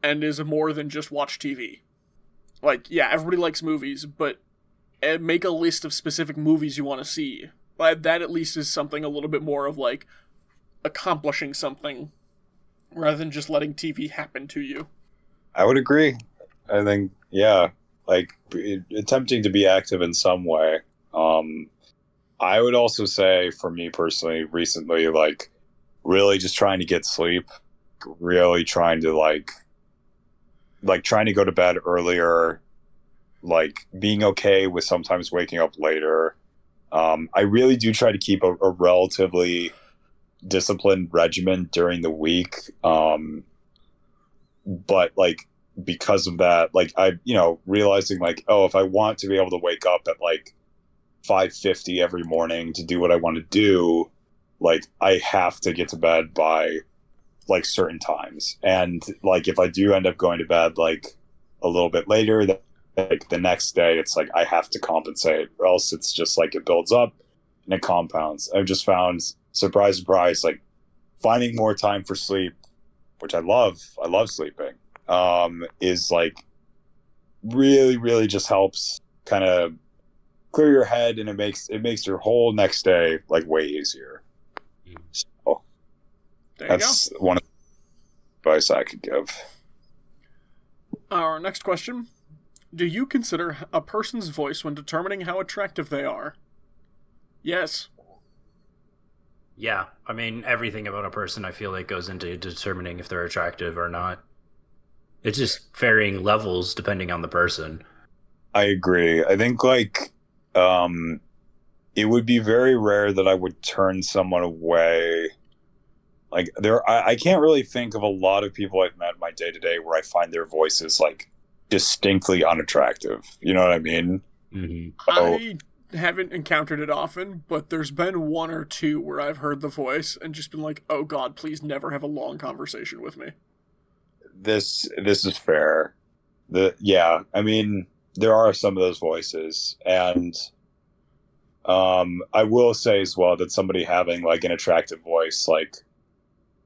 and is more than just watch TV. Like, yeah, everybody likes movies, but uh, make a list of specific movies you want to see. But that at least is something a little bit more of like accomplishing something rather than just letting TV happen to you. I would agree. I think yeah, like be- attempting to be active in some way. Um I would also say for me personally recently like really just trying to get sleep, really trying to like like trying to go to bed earlier, like being okay with sometimes waking up later. Um I really do try to keep a, a relatively disciplined regimen during the week. Um but like because of that like i you know realizing like oh if i want to be able to wake up at like 5.50 every morning to do what i want to do like i have to get to bed by like certain times and like if i do end up going to bed like a little bit later then like the next day it's like i have to compensate or else it's just like it builds up and it compounds i've just found surprise surprise like finding more time for sleep which i love i love sleeping um, is like really, really just helps kind of clear your head, and it makes it makes your whole next day like way easier. So There you that's one of the advice I could give. Our next question Do you consider a person's voice when determining how attractive they are? Yes. Yeah, I mean everything about a person I feel like goes into determining if they're attractive or not. It's just varying levels depending on the person. I agree. I think like um it would be very rare that I would turn someone away. Like there, I, I can't really think of a lot of people I've met in my day to day where I find their voices like distinctly unattractive. You know what I mean? Mhm. Oh. I haven't encountered it often, but there's been one or two where I've heard the voice and just been like, "Oh God, please never have a long conversation with me." This this is fair. The yeah, I mean there are some of those voices, and um, I will say as well that somebody having like an attractive voice like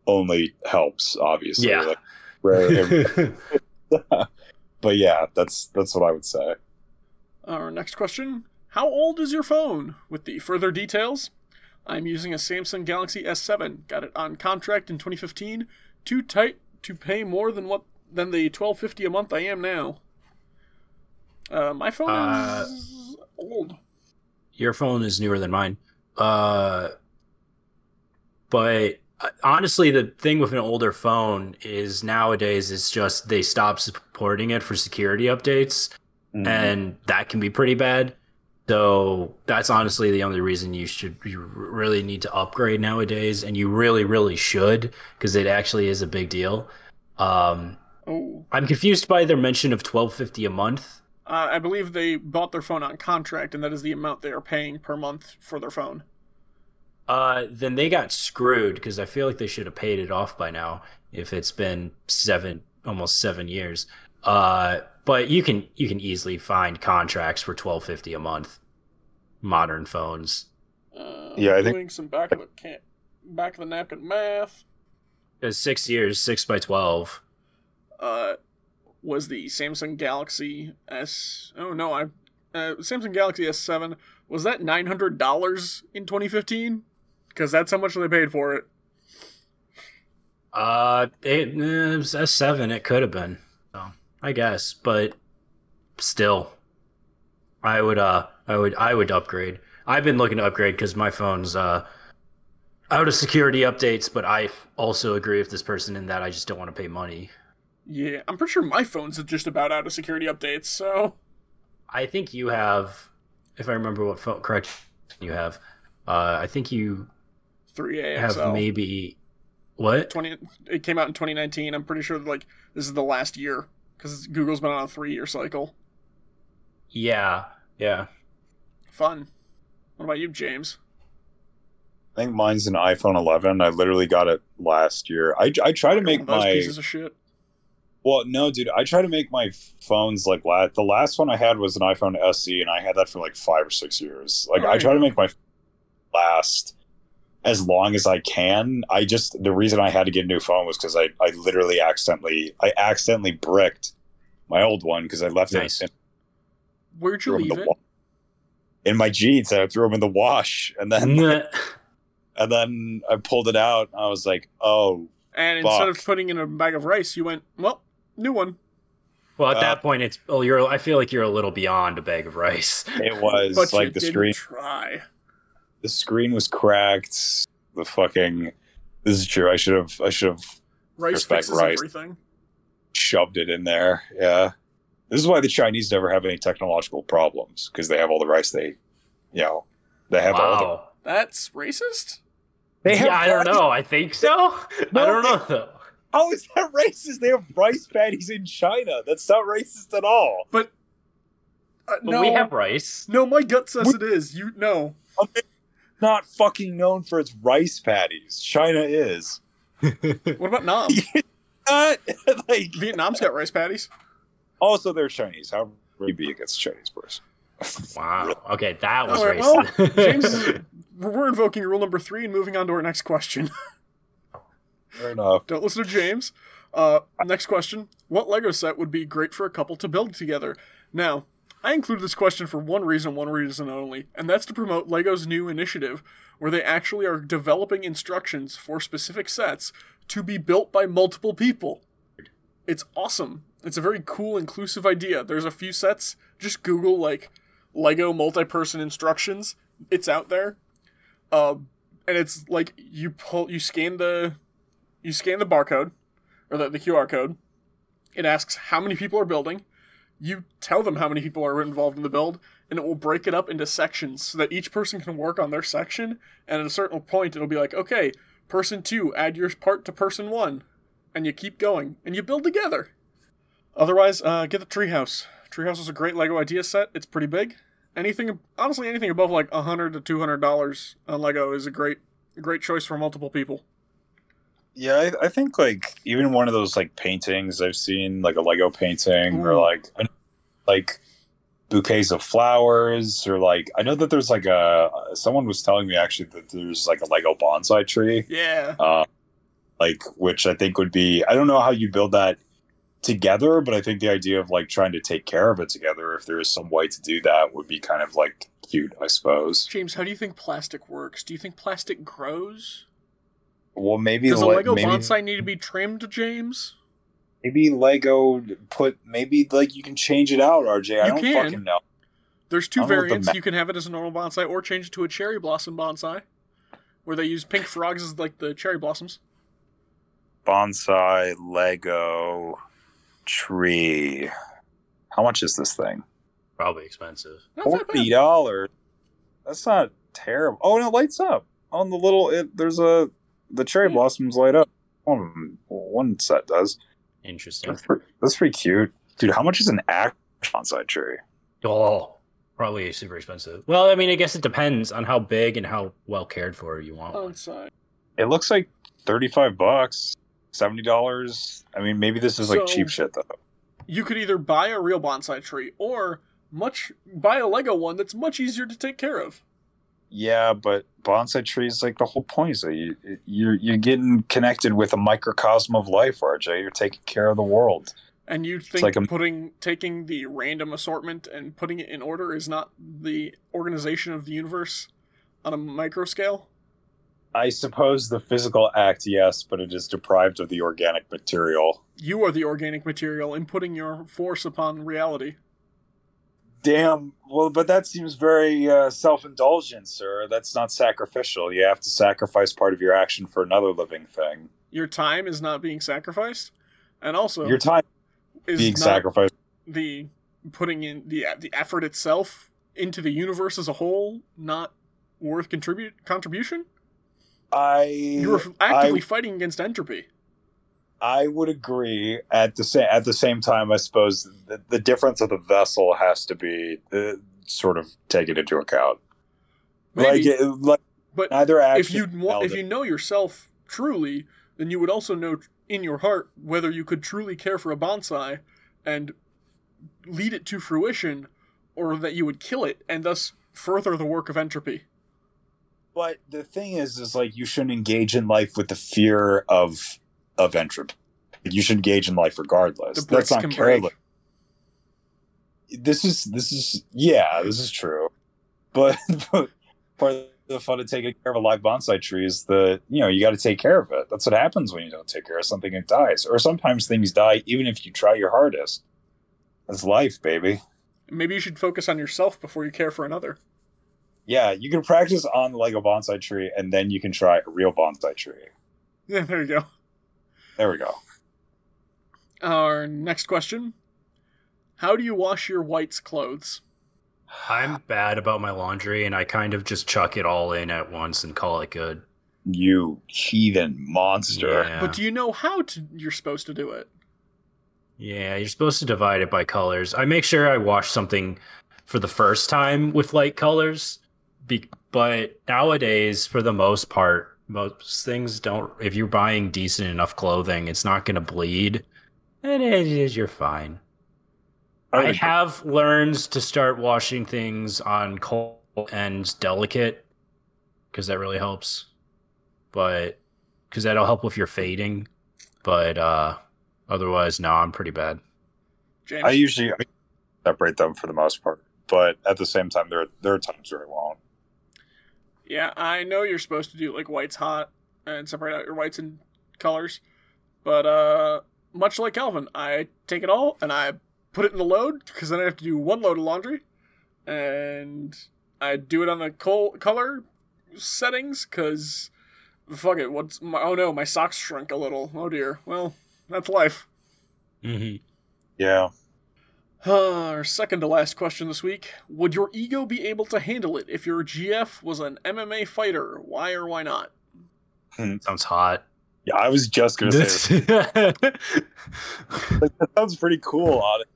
only helps, obviously. Yeah. Like, where- but yeah, that's that's what I would say. Our next question: How old is your phone? With the further details, I'm using a Samsung Galaxy S7. Got it on contract in 2015. Too tight to pay more than what than the 1250 a month I am now. Uh, my phone Uh, is old. Your phone is newer than mine. Uh, but uh, honestly, the thing with an older phone is nowadays it's just they stop supporting it for security updates, Mm-hmm. and that can be pretty bad. So that's honestly the only reason you should you really need to upgrade nowadays, and you really really should because it actually is a big deal. Um, Oh, I'm confused by their mention of twelve fifty a month. uh, I believe they bought their phone on contract, and that is the amount they are paying per month for their phone. Uh, then they got screwed because I feel like they should have paid it off by now if it's been seven, almost seven years. Uh, but you can you can easily find contracts for twelve fifty a month, modern phones. Uh, Yeah, I think- doing some back of the can- back of the napkin math. It's six years, six by twelve. uh, was the Samsung Galaxy S. Oh no, I uh, Samsung Galaxy S7 was that nine hundred dollars in 2015? Because that's how much they paid for it. Uh, it, eh, it was S seven. It could have been, so I guess, but still, I would uh, I would I would upgrade. I've been looking to upgrade because my phone's uh out of security updates, but I also agree with this person in that I just don't want to pay money. Yeah, I'm pretty sure my phone's just about out of security updates. So I think you have, if I remember what phone correct you have, uh, I think you 3A have maybe what? 20. It came out in 2019. I'm pretty sure like this is the last year because Google's been on a three year cycle. Yeah, yeah. Fun. What about you, James? I think mine's an iPhone 11. I literally got it last year. I, I try to make One of those my pieces of shit. well, no, dude. I try to make my phones like la- the last one I had was an iPhone SE, and I had that for like five or six years. Like Oh, I try yeah. to make my last as long as I can. I just the reason I had to get a new phone was because I I literally accidentally I accidentally bricked my old one because I left Nice. it in, Where'd you threw 'em in leave the it? wa- in my jeans. and I threw them in the wash, and then and then I pulled it out. And I was like, oh, And instead of putting in a bag of rice, you went, well, new one. well, at Uh, that point, it's oh, you're. I feel like you're a little beyond a bag of rice. it was But like you the didn't screen. try. The screen was cracked. The fucking this is true. I should have I should have Rice Respect fixes rice. everything. shoved it in there. Yeah, this is why the Chinese never have any technological problems because they have all the rice they, you know, they have all the. Wow. That's racist? They yeah, I don't rice- know. I think so. I don't know though. How is that racist? They have rice patties in China. That's not racist at all. But, uh, But no, we have rice. no, my gut says it is. You no. Not fucking known for its rice patties. China is. What about Nam? Not like. Vietnam's got rice patties. Also, they're Chinese. How would you be against a Chinese person? Wow. Okay, that was All right, well, racist. James, we're invoking rule number three and moving on to our next question. Fair enough. Don't listen to James. Uh, next question. What Lego set would be great for a couple to build together? Now, I included this question for one reason, one reason only, and that's to promote Lego's new initiative, where they actually are developing instructions for specific sets to be built by multiple people. It's awesome. It's a very cool, inclusive idea. There's a few sets. Just Google, like, Lego multi person instructions. It's out there. Uh, and it's like you pull, you scan the you scan the barcode or the, the QR code. It asks how many people are building. You tell them how many people are involved in the build, and it will break it up into sections so that each person can work on their section. And at a certain point, it'll be like, okay, person two, add your part to person one, and you keep going, and you build together. Otherwise, uh, get the treehouse. Treehouse is a great Lego idea set. It's pretty big. Anything, honestly, anything above like a hundred to two hundred dollars on Lego is a great, great choice for multiple people. Yeah, I, I think like even one of those like paintings I've seen, like a Lego painting, or like like bouquets of flowers, or like I know that there's like a someone was telling me actually that there's like a Lego bonsai tree, Yeah. uh, like which I think would be I don't know how you build that together, but I think the idea of like trying to take care of it together, if there is some way to do that, would be kind of like cute, I suppose. James, how do you think plastic works? Do you think plastic grows? Well, maybe Does a like, Lego maybe, bonsai need to be trimmed, James? maybe Lego put maybe like you can change it out, RJ. I You don't can. fucking know. There's two I don't know what the variants. you can have it as a normal bonsai or change it to a cherry blossom bonsai, where they use pink frogs as like the cherry blossoms. Bonsai Lego tree. How much is this thing? Probably expensive. Not Forty dollars. That's not terrible. Oh, and it lights up on the little. It, there's a the cherry Yeah. blossoms light up. One, one set does. Interesting. That's pretty, that's pretty cute, dude. How much is an actual bonsai tree? Oh, probably super expensive. Well, I mean, I guess it depends on how big and how well cared for you want. one. Bonsai. It looks like thirty-five bucks, seventy dollars. I mean, maybe this is like So- cheap shit though. You could either buy a real bonsai tree or much buy a Lego one that's much easier to take care of. Yeah, but bonsai trees like the whole point is that you you're you're getting connected with a microcosm of life, RJ. You're taking care of the world. And you think like a- putting taking the random assortment and putting it in order is not the organization of the universe on a micro scale? I suppose the physical act, yes, but it is deprived of the organic material. You are the organic material inputting your force upon reality. Damn. Well, but that seems very uh, self-indulgent, sir. That's not sacrificial. You have to sacrifice part of your action for another living thing. Your time is not being sacrificed, and also Your time is being sacrificed. the putting in the the effort itself into the universe as a whole not worth contribute contribution. I You're actively I, fighting against entropy. I would agree. At the same at the same time, I suppose the, the difference of the vessel has to be uh, sort of taken into account. Maybe, Like, it, like but neither if you if you know yourself truly, then you would also know in your heart whether you could truly care for a bonsai and lead it to fruition, or that you would kill it and thus further the work of entropy. But the thing is, is like you shouldn't engage in life with the fear of of entropy. You should engage in life regardless. That's not careless. This is this is yeah, this is true. But, but part of the fun of taking care of a live bonsai tree is the you know you got to take care of it. That's what happens when you don't take care of something. It dies, or sometimes things die even if you try your hardest. That's life, baby. Maybe you should focus on yourself before you care for another. Yeah, you can practice on the Lego bonsai tree, and then you can try a real bonsai tree. Yeah, there you go. There we go. Our next question How do you wash your whites clothes? I'm bad about my laundry, and I kind of just chuck it all in at once and call it good. You heathen monster. Yeah. But do you know how to, you're supposed to do it? Yeah, you're supposed to divide it by colors. I make sure I wash something for the first time with light colors, be- but nowadays, for the most part, most things don't. If you're buying decent enough clothing, it's not going to bleed, and it is you're fine. I would- have learned to start washing things on cold and delicate because that really helps. But because that'll help with your fading. But uh otherwise, no, I'm pretty bad. James? I usually separate them for the most part, but at the same time, there there are times where I won't. Yeah, I know you're supposed to do like whites hot and separate out your whites and colors. But uh much like Calvin, I take it all and I put it in the load because then I have to do one load of laundry. And I do it on the col- color settings because fuck it. What's my, oh no, my socks shrunk a little. Oh dear. Well, that's life. Mm-hmm. Yeah, Our second to last question this week. Would your ego be able to handle it if your GF was an MMA fighter? Why or why not? Sounds hot. Yeah, I was just gonna say that. Like, that sounds pretty cool. Honestly.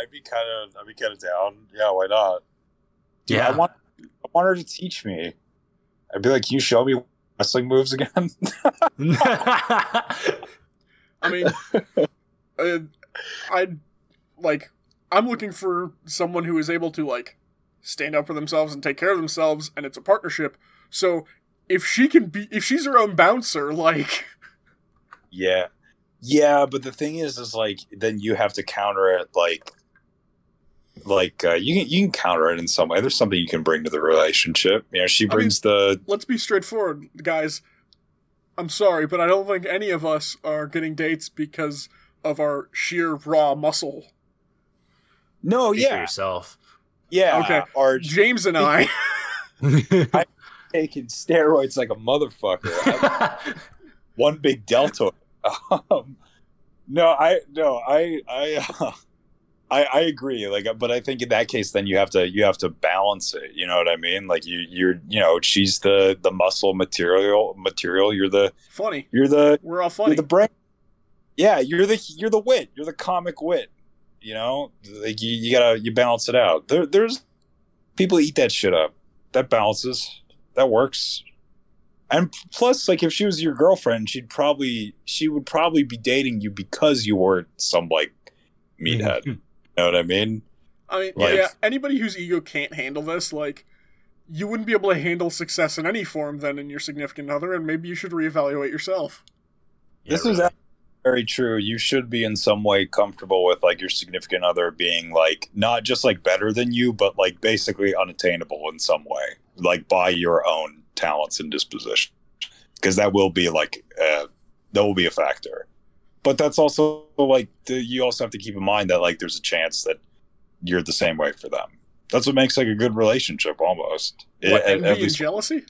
I'd be kind of, I'd be kind of down. Yeah, why not? Dude, Yeah. I want, I want her to teach me. I'd be like, "Can you show me wrestling moves again?" I mean, uh, I'd like. I'm looking for someone who is able to like stand up for themselves and take care of themselves, and it's a partnership. So if she can be, if she's her own bouncer, like, yeah, yeah. But the thing is, is like then you have to counter it. Like, like uh, you can you can counter it in some way. There's something you can bring to the relationship. You know, she I mean- brings the let's be straightforward, guys. I'm sorry, but I don't think any of us are getting dates because of our sheer raw muscle. No, Speak for yeah, yourself. yeah. Okay. Or James and I. taking steroids like a motherfucker. one big deltoid. Um, no, I no, I I, uh, I I agree. Like, but I think in that case, then you have to you have to balance it. You know what I mean? Like you you're you know she's the the muscle material material. You're the funny. you're the We're all you're funny. the brain. Yeah, you're the you're the wit. You're the comic wit. You know, like you, you gotta you balance it out. There there's people eat that shit up. That balances. That works. And plus, like if she was your girlfriend, she'd probably she would probably be dating you because you weren't some like meathead. Mm-hmm. you know what I mean? I mean, Like- yeah, anybody whose ego can't handle this, like, you wouldn't be able to handle success in any form then in your significant other, and maybe you should reevaluate yourself. this Yeah, is really. actually very true. You should be in some way comfortable with like your significant other being like not just like better than you, but like basically unattainable in some way, like by your own talents and disposition, because that will be like uh, that will be a factor. But that's also like the, you also have to keep in mind that like there's a chance that you're the same way for them. That's what makes like a good relationship almost. What, At- envy at and least jealousy?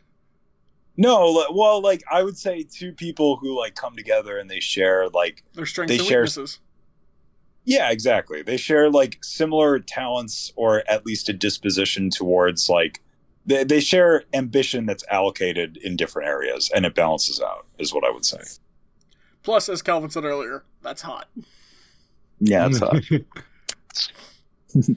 No, well, like I would say two people who like come together and they share like Their strengths They and share- weaknesses. yeah, exactly. They share like similar talents or at least a disposition towards like they, they share ambition that's allocated in different areas and it balances out is what I would say. Plus, as Calvin said earlier, that's hot. Yeah, it's hot.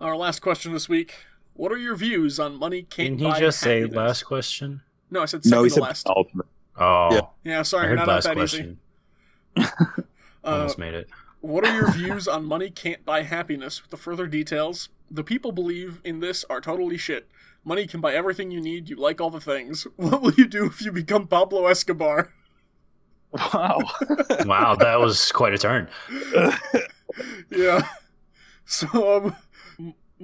Our last question this week. What are your views on money can't Didn't he buy just say happiness? last question? No, I said second no, he to said last. ultimate. Oh, Yeah. Yeah, I sorry, heard not last that question. easy. Uh, Almost made it. What are your views on money can't buy happiness? With the further details, the people believe in this are totally shit. Money can buy everything you need. You like all the things. What will you do if you become Pablo Escobar? Wow. Wow, that was quite a turn. yeah. So, um, m-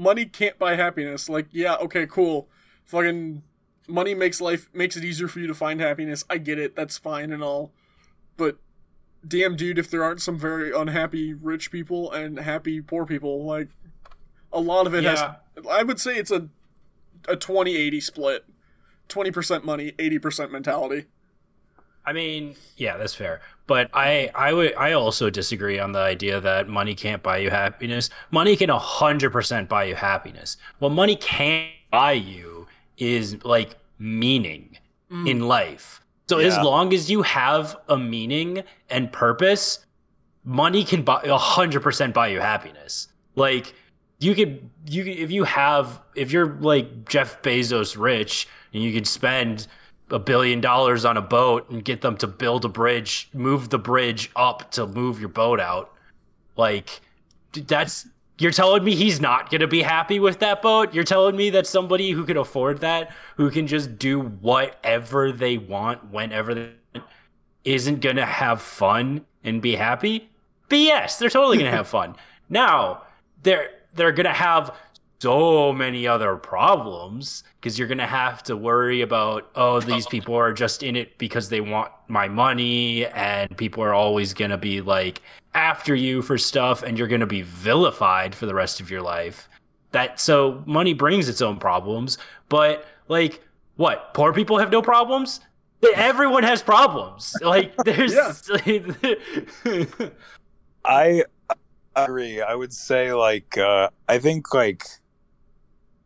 money can't buy happiness. Like, yeah, okay, cool. Fucking money makes life makes it easier for you to find happiness. I get it. That's fine and all. But damn, dude, if there aren't some very unhappy rich people and happy poor people, like a lot of it Yeah. has. I would say it's a a 20-80 split. 20% money, 80% mentality. I mean, yeah, that's fair. But I, I would, I also disagree on the idea that money can't buy you happiness. Money can hundred percent buy you happiness. What money can't buy you is like meaning mm. in life. So as long as you have a meaning and purpose, money can buy hundred percent buy you happiness. Like you could, you could, if you have, if you're like Jeff Bezos rich and you could spend a billion dollars on a boat and get them to build a bridge, move the bridge up to move your boat out. Like that's you're telling me he's not going to be happy with that boat? You're telling me that somebody who can afford that, who can just do whatever they want whenever they want, isn't going to have fun and be happy? Yes, they're totally going to have fun. Now, they're they're going to have so many other problems because you're going to have to worry about oh these people are just in it because they want my money and people are always going to be like after you for stuff and you're going to be vilified for the rest of your life that so money brings its own problems but like what poor people have no problems everyone has problems like there's Yeah. I I agree. I would say like uh I think like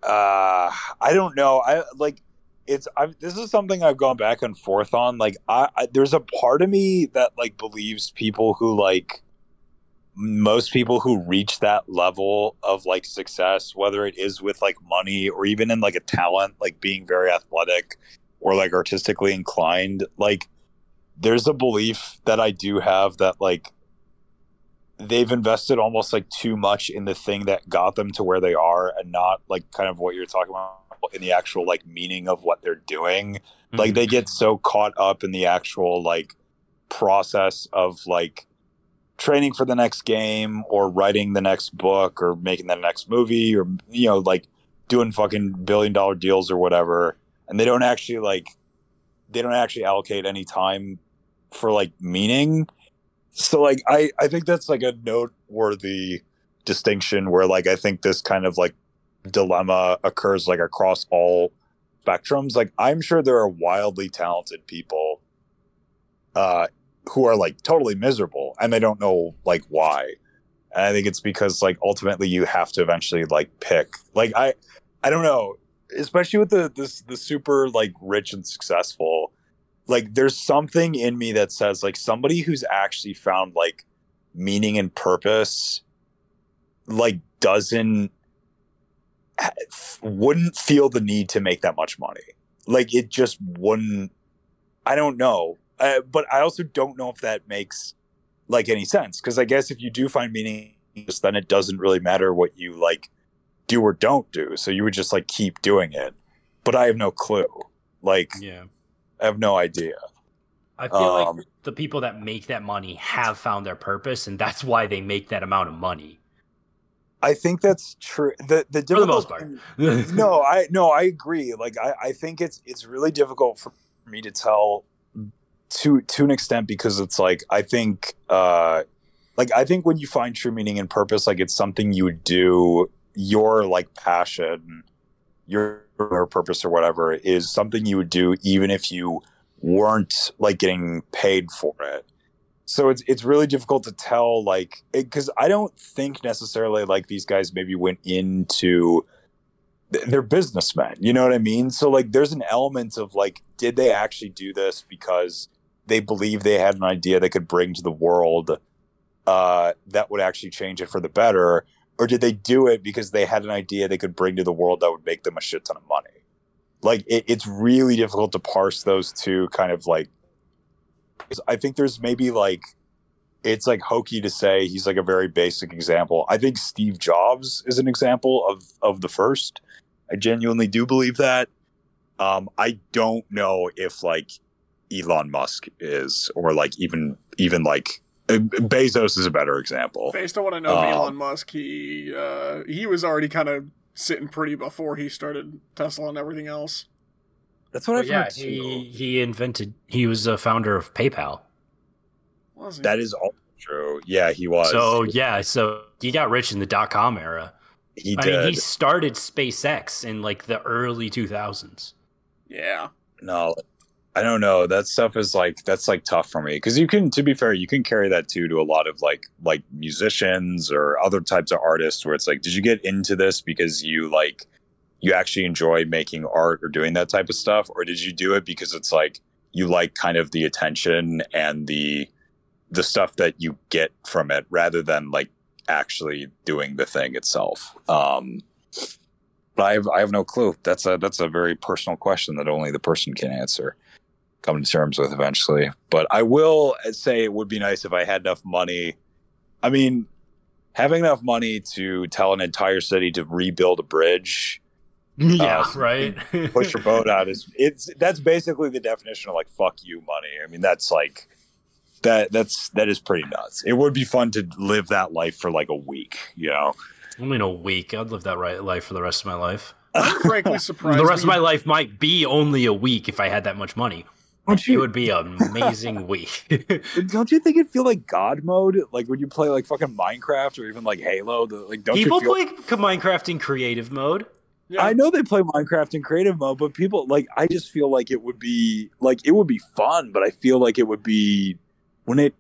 uh I don't know. I like it's I this is something I've gone back and forth on. Like I, I there's a part of me that like believes people who like most people who reach that level of like success whether it is with like money or even in like a talent like being very athletic or like artistically inclined like there's a belief that I do have that like they've invested almost like too much in the thing that got them to where they are and not like kind of what you're talking about in the actual like meaning of what they're doing. Like mm-hmm. they get so caught up in the actual like process of like training for the next game or writing the next book or making the next movie or you know like doing fucking billion dollar deals or whatever. And they don't actually like they don't actually allocate any time for like meaning so like i i think that's like a noteworthy distinction where like i think this kind of like dilemma occurs like across all spectrums. Like i'm sure there are wildly talented people uh who are like totally miserable and they don't know like why. And i think it's because like ultimately you have to eventually like pick. Like i i don't know especially with the this the super like rich and successful like there's something in me that says like somebody who's actually found like meaning and purpose like doesn't wouldn't feel the need to make that much money. Like it just wouldn't i don't know. Uh, but i also don't know if that makes like any sense. Because i guess if you do find meaning then it doesn't really matter what you like do or don't do. So you would just like keep doing it. But i have no clue. Like yeah. I have no idea I feel Um, like the people that make that money have found their purpose, and that's why they make that amount of money. i think that's true the the For the most difficult part. no i no i agree like I, I think it's it's really difficult for me to tell to to an extent because it's like i think uh like i think when you find true meaning and purpose like it's something you do your like passion your, your purpose or whatever is something you would do even if you weren't like getting paid for it. So it's it's really difficult to tell like because i don't think necessarily like these guys maybe went into th- they're businessmen you know what i mean? So like there's an element of like did they actually do this because they believe they had an idea they could bring to the world uh, that would actually change it for the better or did they do it because they had an idea they could bring to the world that would make them a shit ton of money? Like it, it's really difficult to parse those two kind of like. i think there's maybe like it's like hokey to say he's like a very basic example. I think steve jobs is an example of of the first. I genuinely do believe that. Um i don't know if like elon musk is or like even even like bezos is a better example Based on what I know of Um, Elon Musk, he uh, he was already kind of sitting pretty before he started Tesla and everything else. that's what But i've yeah, heard too. he he invented. He was a founder of PayPal. Was he? that is all true yeah he was So yeah, so he got rich in the dot com era. he I did mean, he started SpaceX in like the early 2000s. yeah. no i don't know. That stuff is like that's like tough for me. Because you can to be fair you can carry that too to a lot of like like musicians or other types of artists where it's like did you get into this because you like you actually enjoy making art or doing that type of stuff? Or did you do it because it's like you like kind of the attention and the the stuff that you get from it rather than like actually doing the thing itself? Um but I have, I have no clue. That's a that's a very personal question that only the person can answer, come to terms with eventually. But I will say it would be nice if I had enough money. I mean, having enough money to tell an entire city to rebuild a bridge, Yeah, Uh, right. push your boat out is it's that's basically the definition of like fuck you money. I mean, that's like that that's that is pretty nuts. It would be fun to live that life for like a week, you know. Only in a week. I'd live that right life for the rest of my life. I'm frankly surprised. the rest of my life might be only a week if I had that much money. Don't It would be an amazing week. don't you think it'd feel like God mode? Like when you play like fucking Minecraft or even like Halo, the, like don't People you feel play Minecraft in creative mode. Yeah. I know they play Minecraft in creative mode, but people like I just feel like it would be like it would be fun, but I feel like it would be when it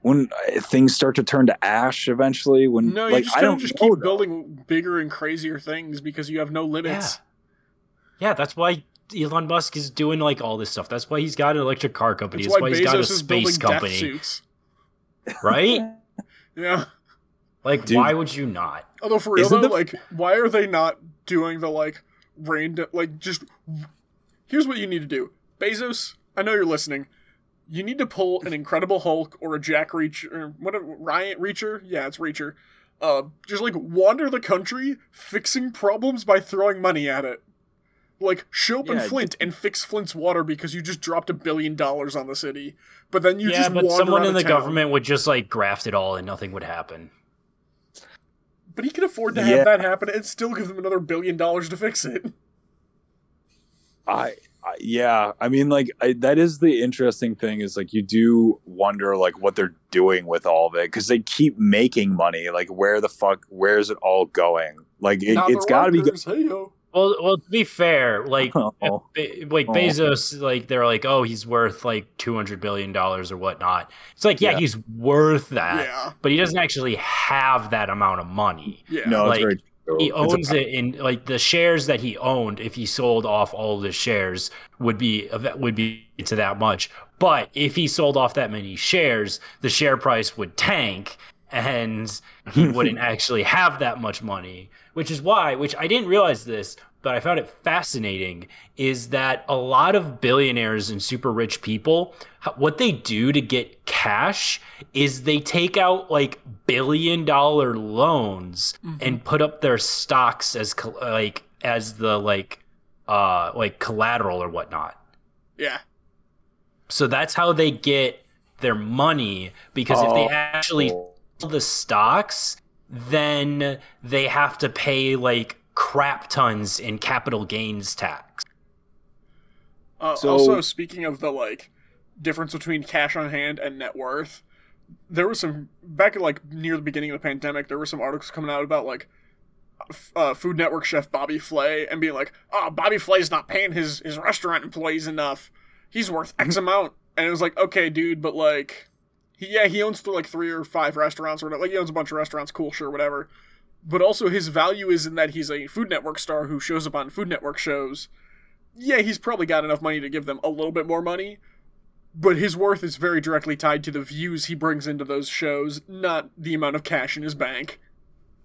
when uh, things start to turn to ash eventually. When No, like you just I don't just keep though. building bigger and crazier things because you have no Yeah. limits. Yeah, that's why Elon Musk is doing like all this stuff. That's why he's got an electric car company. That's That's, why why, he's got a Bezos is building space death company, suits. right? Yeah. Like, Dude. why would you not? Although for real Isn't though, the- like, why are they not doing the like random like just? Here's what you need to do, Bezos. I know you're listening. You need to pull an Incredible Hulk or a Jack Reacher, or what? Ryan Reacher? Yeah, it's Reacher. Uh, just like wander the country, fixing problems by throwing money at it. Like show up in Yeah, Flint and fix Flint's water because you just dropped a billion dollars on the city. But then you yeah, just but someone in the town. government would just like graft it all and nothing would happen. But he can afford to Yeah. have that happen and still give them another billion dollars to fix it. I, I yeah, I mean, like I, that is the interesting thing is like you do wonder like what they're doing with all of it because they keep making money. Like where the fuck, where is it all going? Like it, it's got to be. Go- hey-yo. Well, well, to be fair, like, Oh. Be- like Oh. Bezos, like they're like, oh, he's worth like two hundred billion dollars or whatnot. It's like, yeah, Yeah. he's worth that, Yeah. but he doesn't actually have that amount of money. Yeah. no, like, it's very. true. He It's owns a- it in like the shares that he owned. If he sold off all of the shares, would be would be to that much. But if he sold off that many shares, the share price would tank, and he wouldn't actually have that much money. Which is why, which I didn't realize this, but I found it fascinating, is that a lot of billionaires and super rich people, what they do to get cash is they take out like billion dollar loans and put up their stocks as like as the like uh like collateral or whatnot. Yeah. So that's how they get their money because if they Oh. actually sell the stocks, then they have to pay like crap tons in capital gains tax. Uh, So- also, speaking of the like difference between cash on hand and net worth, there was some back at like near the beginning of the pandemic. There were some articles coming out about like uh, Food Network chef Bobby Flay and being like, "Oh, Bobby Flay's not paying his his restaurant employees enough. He's worth X amount." And it was like, "Okay, dude, but like, he, yeah, he owns like three or five restaurants or whatever. Like, he owns a bunch of restaurants. Cool, sure, whatever." But also, his value is in that he's a Food Network star who shows up on Food Network shows yeah, he's probably got enough money to give them a little bit more money, but his worth is very directly tied to the views he brings into those shows, not the amount of cash in his bank.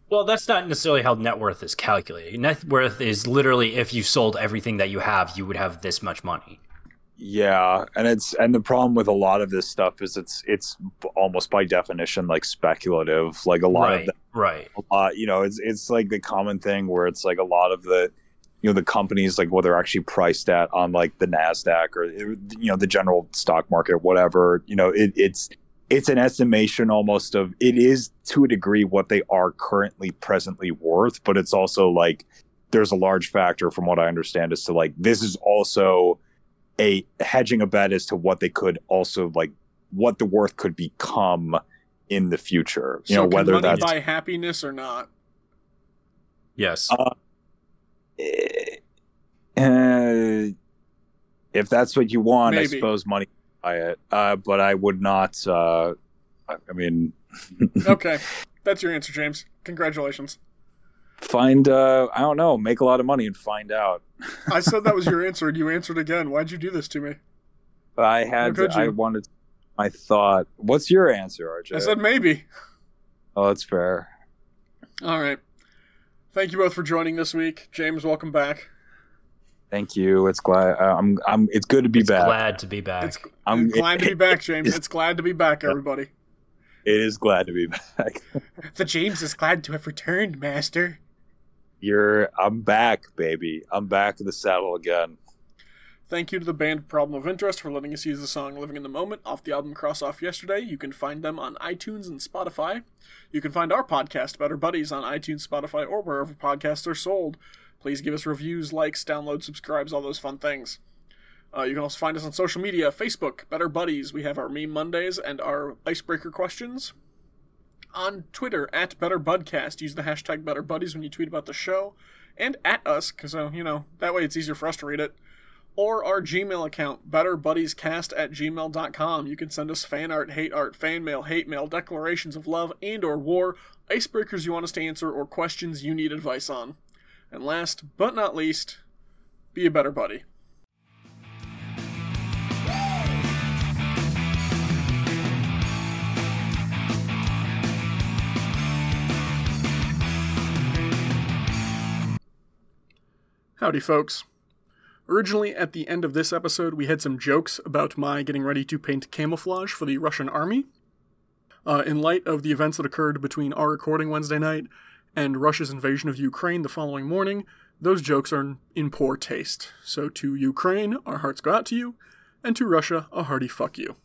Well, that's not necessarily how net worth is calculated. Net worth is literally if you sold everything that you have, you would have this much money. Yeah, and it's and the problem with a lot of this stuff is it's it's almost by definition like speculative. Like a lot right, of the, right. a lot, you know, it's it's like the common thing where it's like a lot of the you know the companies like what they're actually priced at on like the Nasdaq or you know the general stock market, whatever. You know, it, it's it's an estimation almost of it is to a degree what they are currently presently worth, but it's also like there's a large factor from what I understand as to like this is also a hedging a bet as to what they could also like what the worth could become in the future. You so know, can whether money that's buy happiness or not? Yes. Uh, uh, if that's what you want, I suppose money buy it. Uh, but I would not. Uh, I I mean, Okay, that's your answer, James. Congratulations. Find. Uh, I don't know. Make a lot of money and find out. I said that was your answer, and you answered again. Why'd you do this to me? I had. could I wanted. I thought. What's your answer, RJ? I said maybe. oh, that's fair. All right. Thank you both for joining this week. James, welcome back. Thank you. It's glad. Uh, I'm. I'm. It's good to be It's back. glad to be back. It's I'm glad to be back, James. It's glad to be back, everybody. It is glad to be back. The James is glad to have returned, Master. You're. I'm back, baby. I'm back in the saddle again. Thank you to the band Problem of Interest for letting us use the song Living in the Moment off the album Cross Off Yesterday. You can find them on iTunes and Spotify. You can find our podcast, Better Buddies, on iTunes, Spotify, or wherever podcasts are sold. Please give us reviews, likes, downloads, subscribes, all those fun things. Uh, you can also find us on social media Facebook, Better Buddies. We have our Meme Mondays and our Icebreaker questions. On Twitter, at BetterBudcast. Use the hashtag BetterBuddies when you tweet about the show. And at us, because, uh, you know, that way it's easier for us to read it. or our Gmail account, betterbuddiescast at gmail.com. You can send us fan art, hate art, fan mail, hate mail, declarations of love and or war, icebreakers you want us to answer, or questions you need advice on. And last but not least, be a better buddy. Howdy, folks. Originally, at the end of this episode, we had some jokes about my getting ready to paint camouflage for the Russian army. Uh, in light of the events that occurred between our recording Wednesday night and Russia's invasion of Ukraine the following morning, those jokes are in poor taste. So, to Ukraine, our hearts go out to you, and to Russia, a hearty fuck you.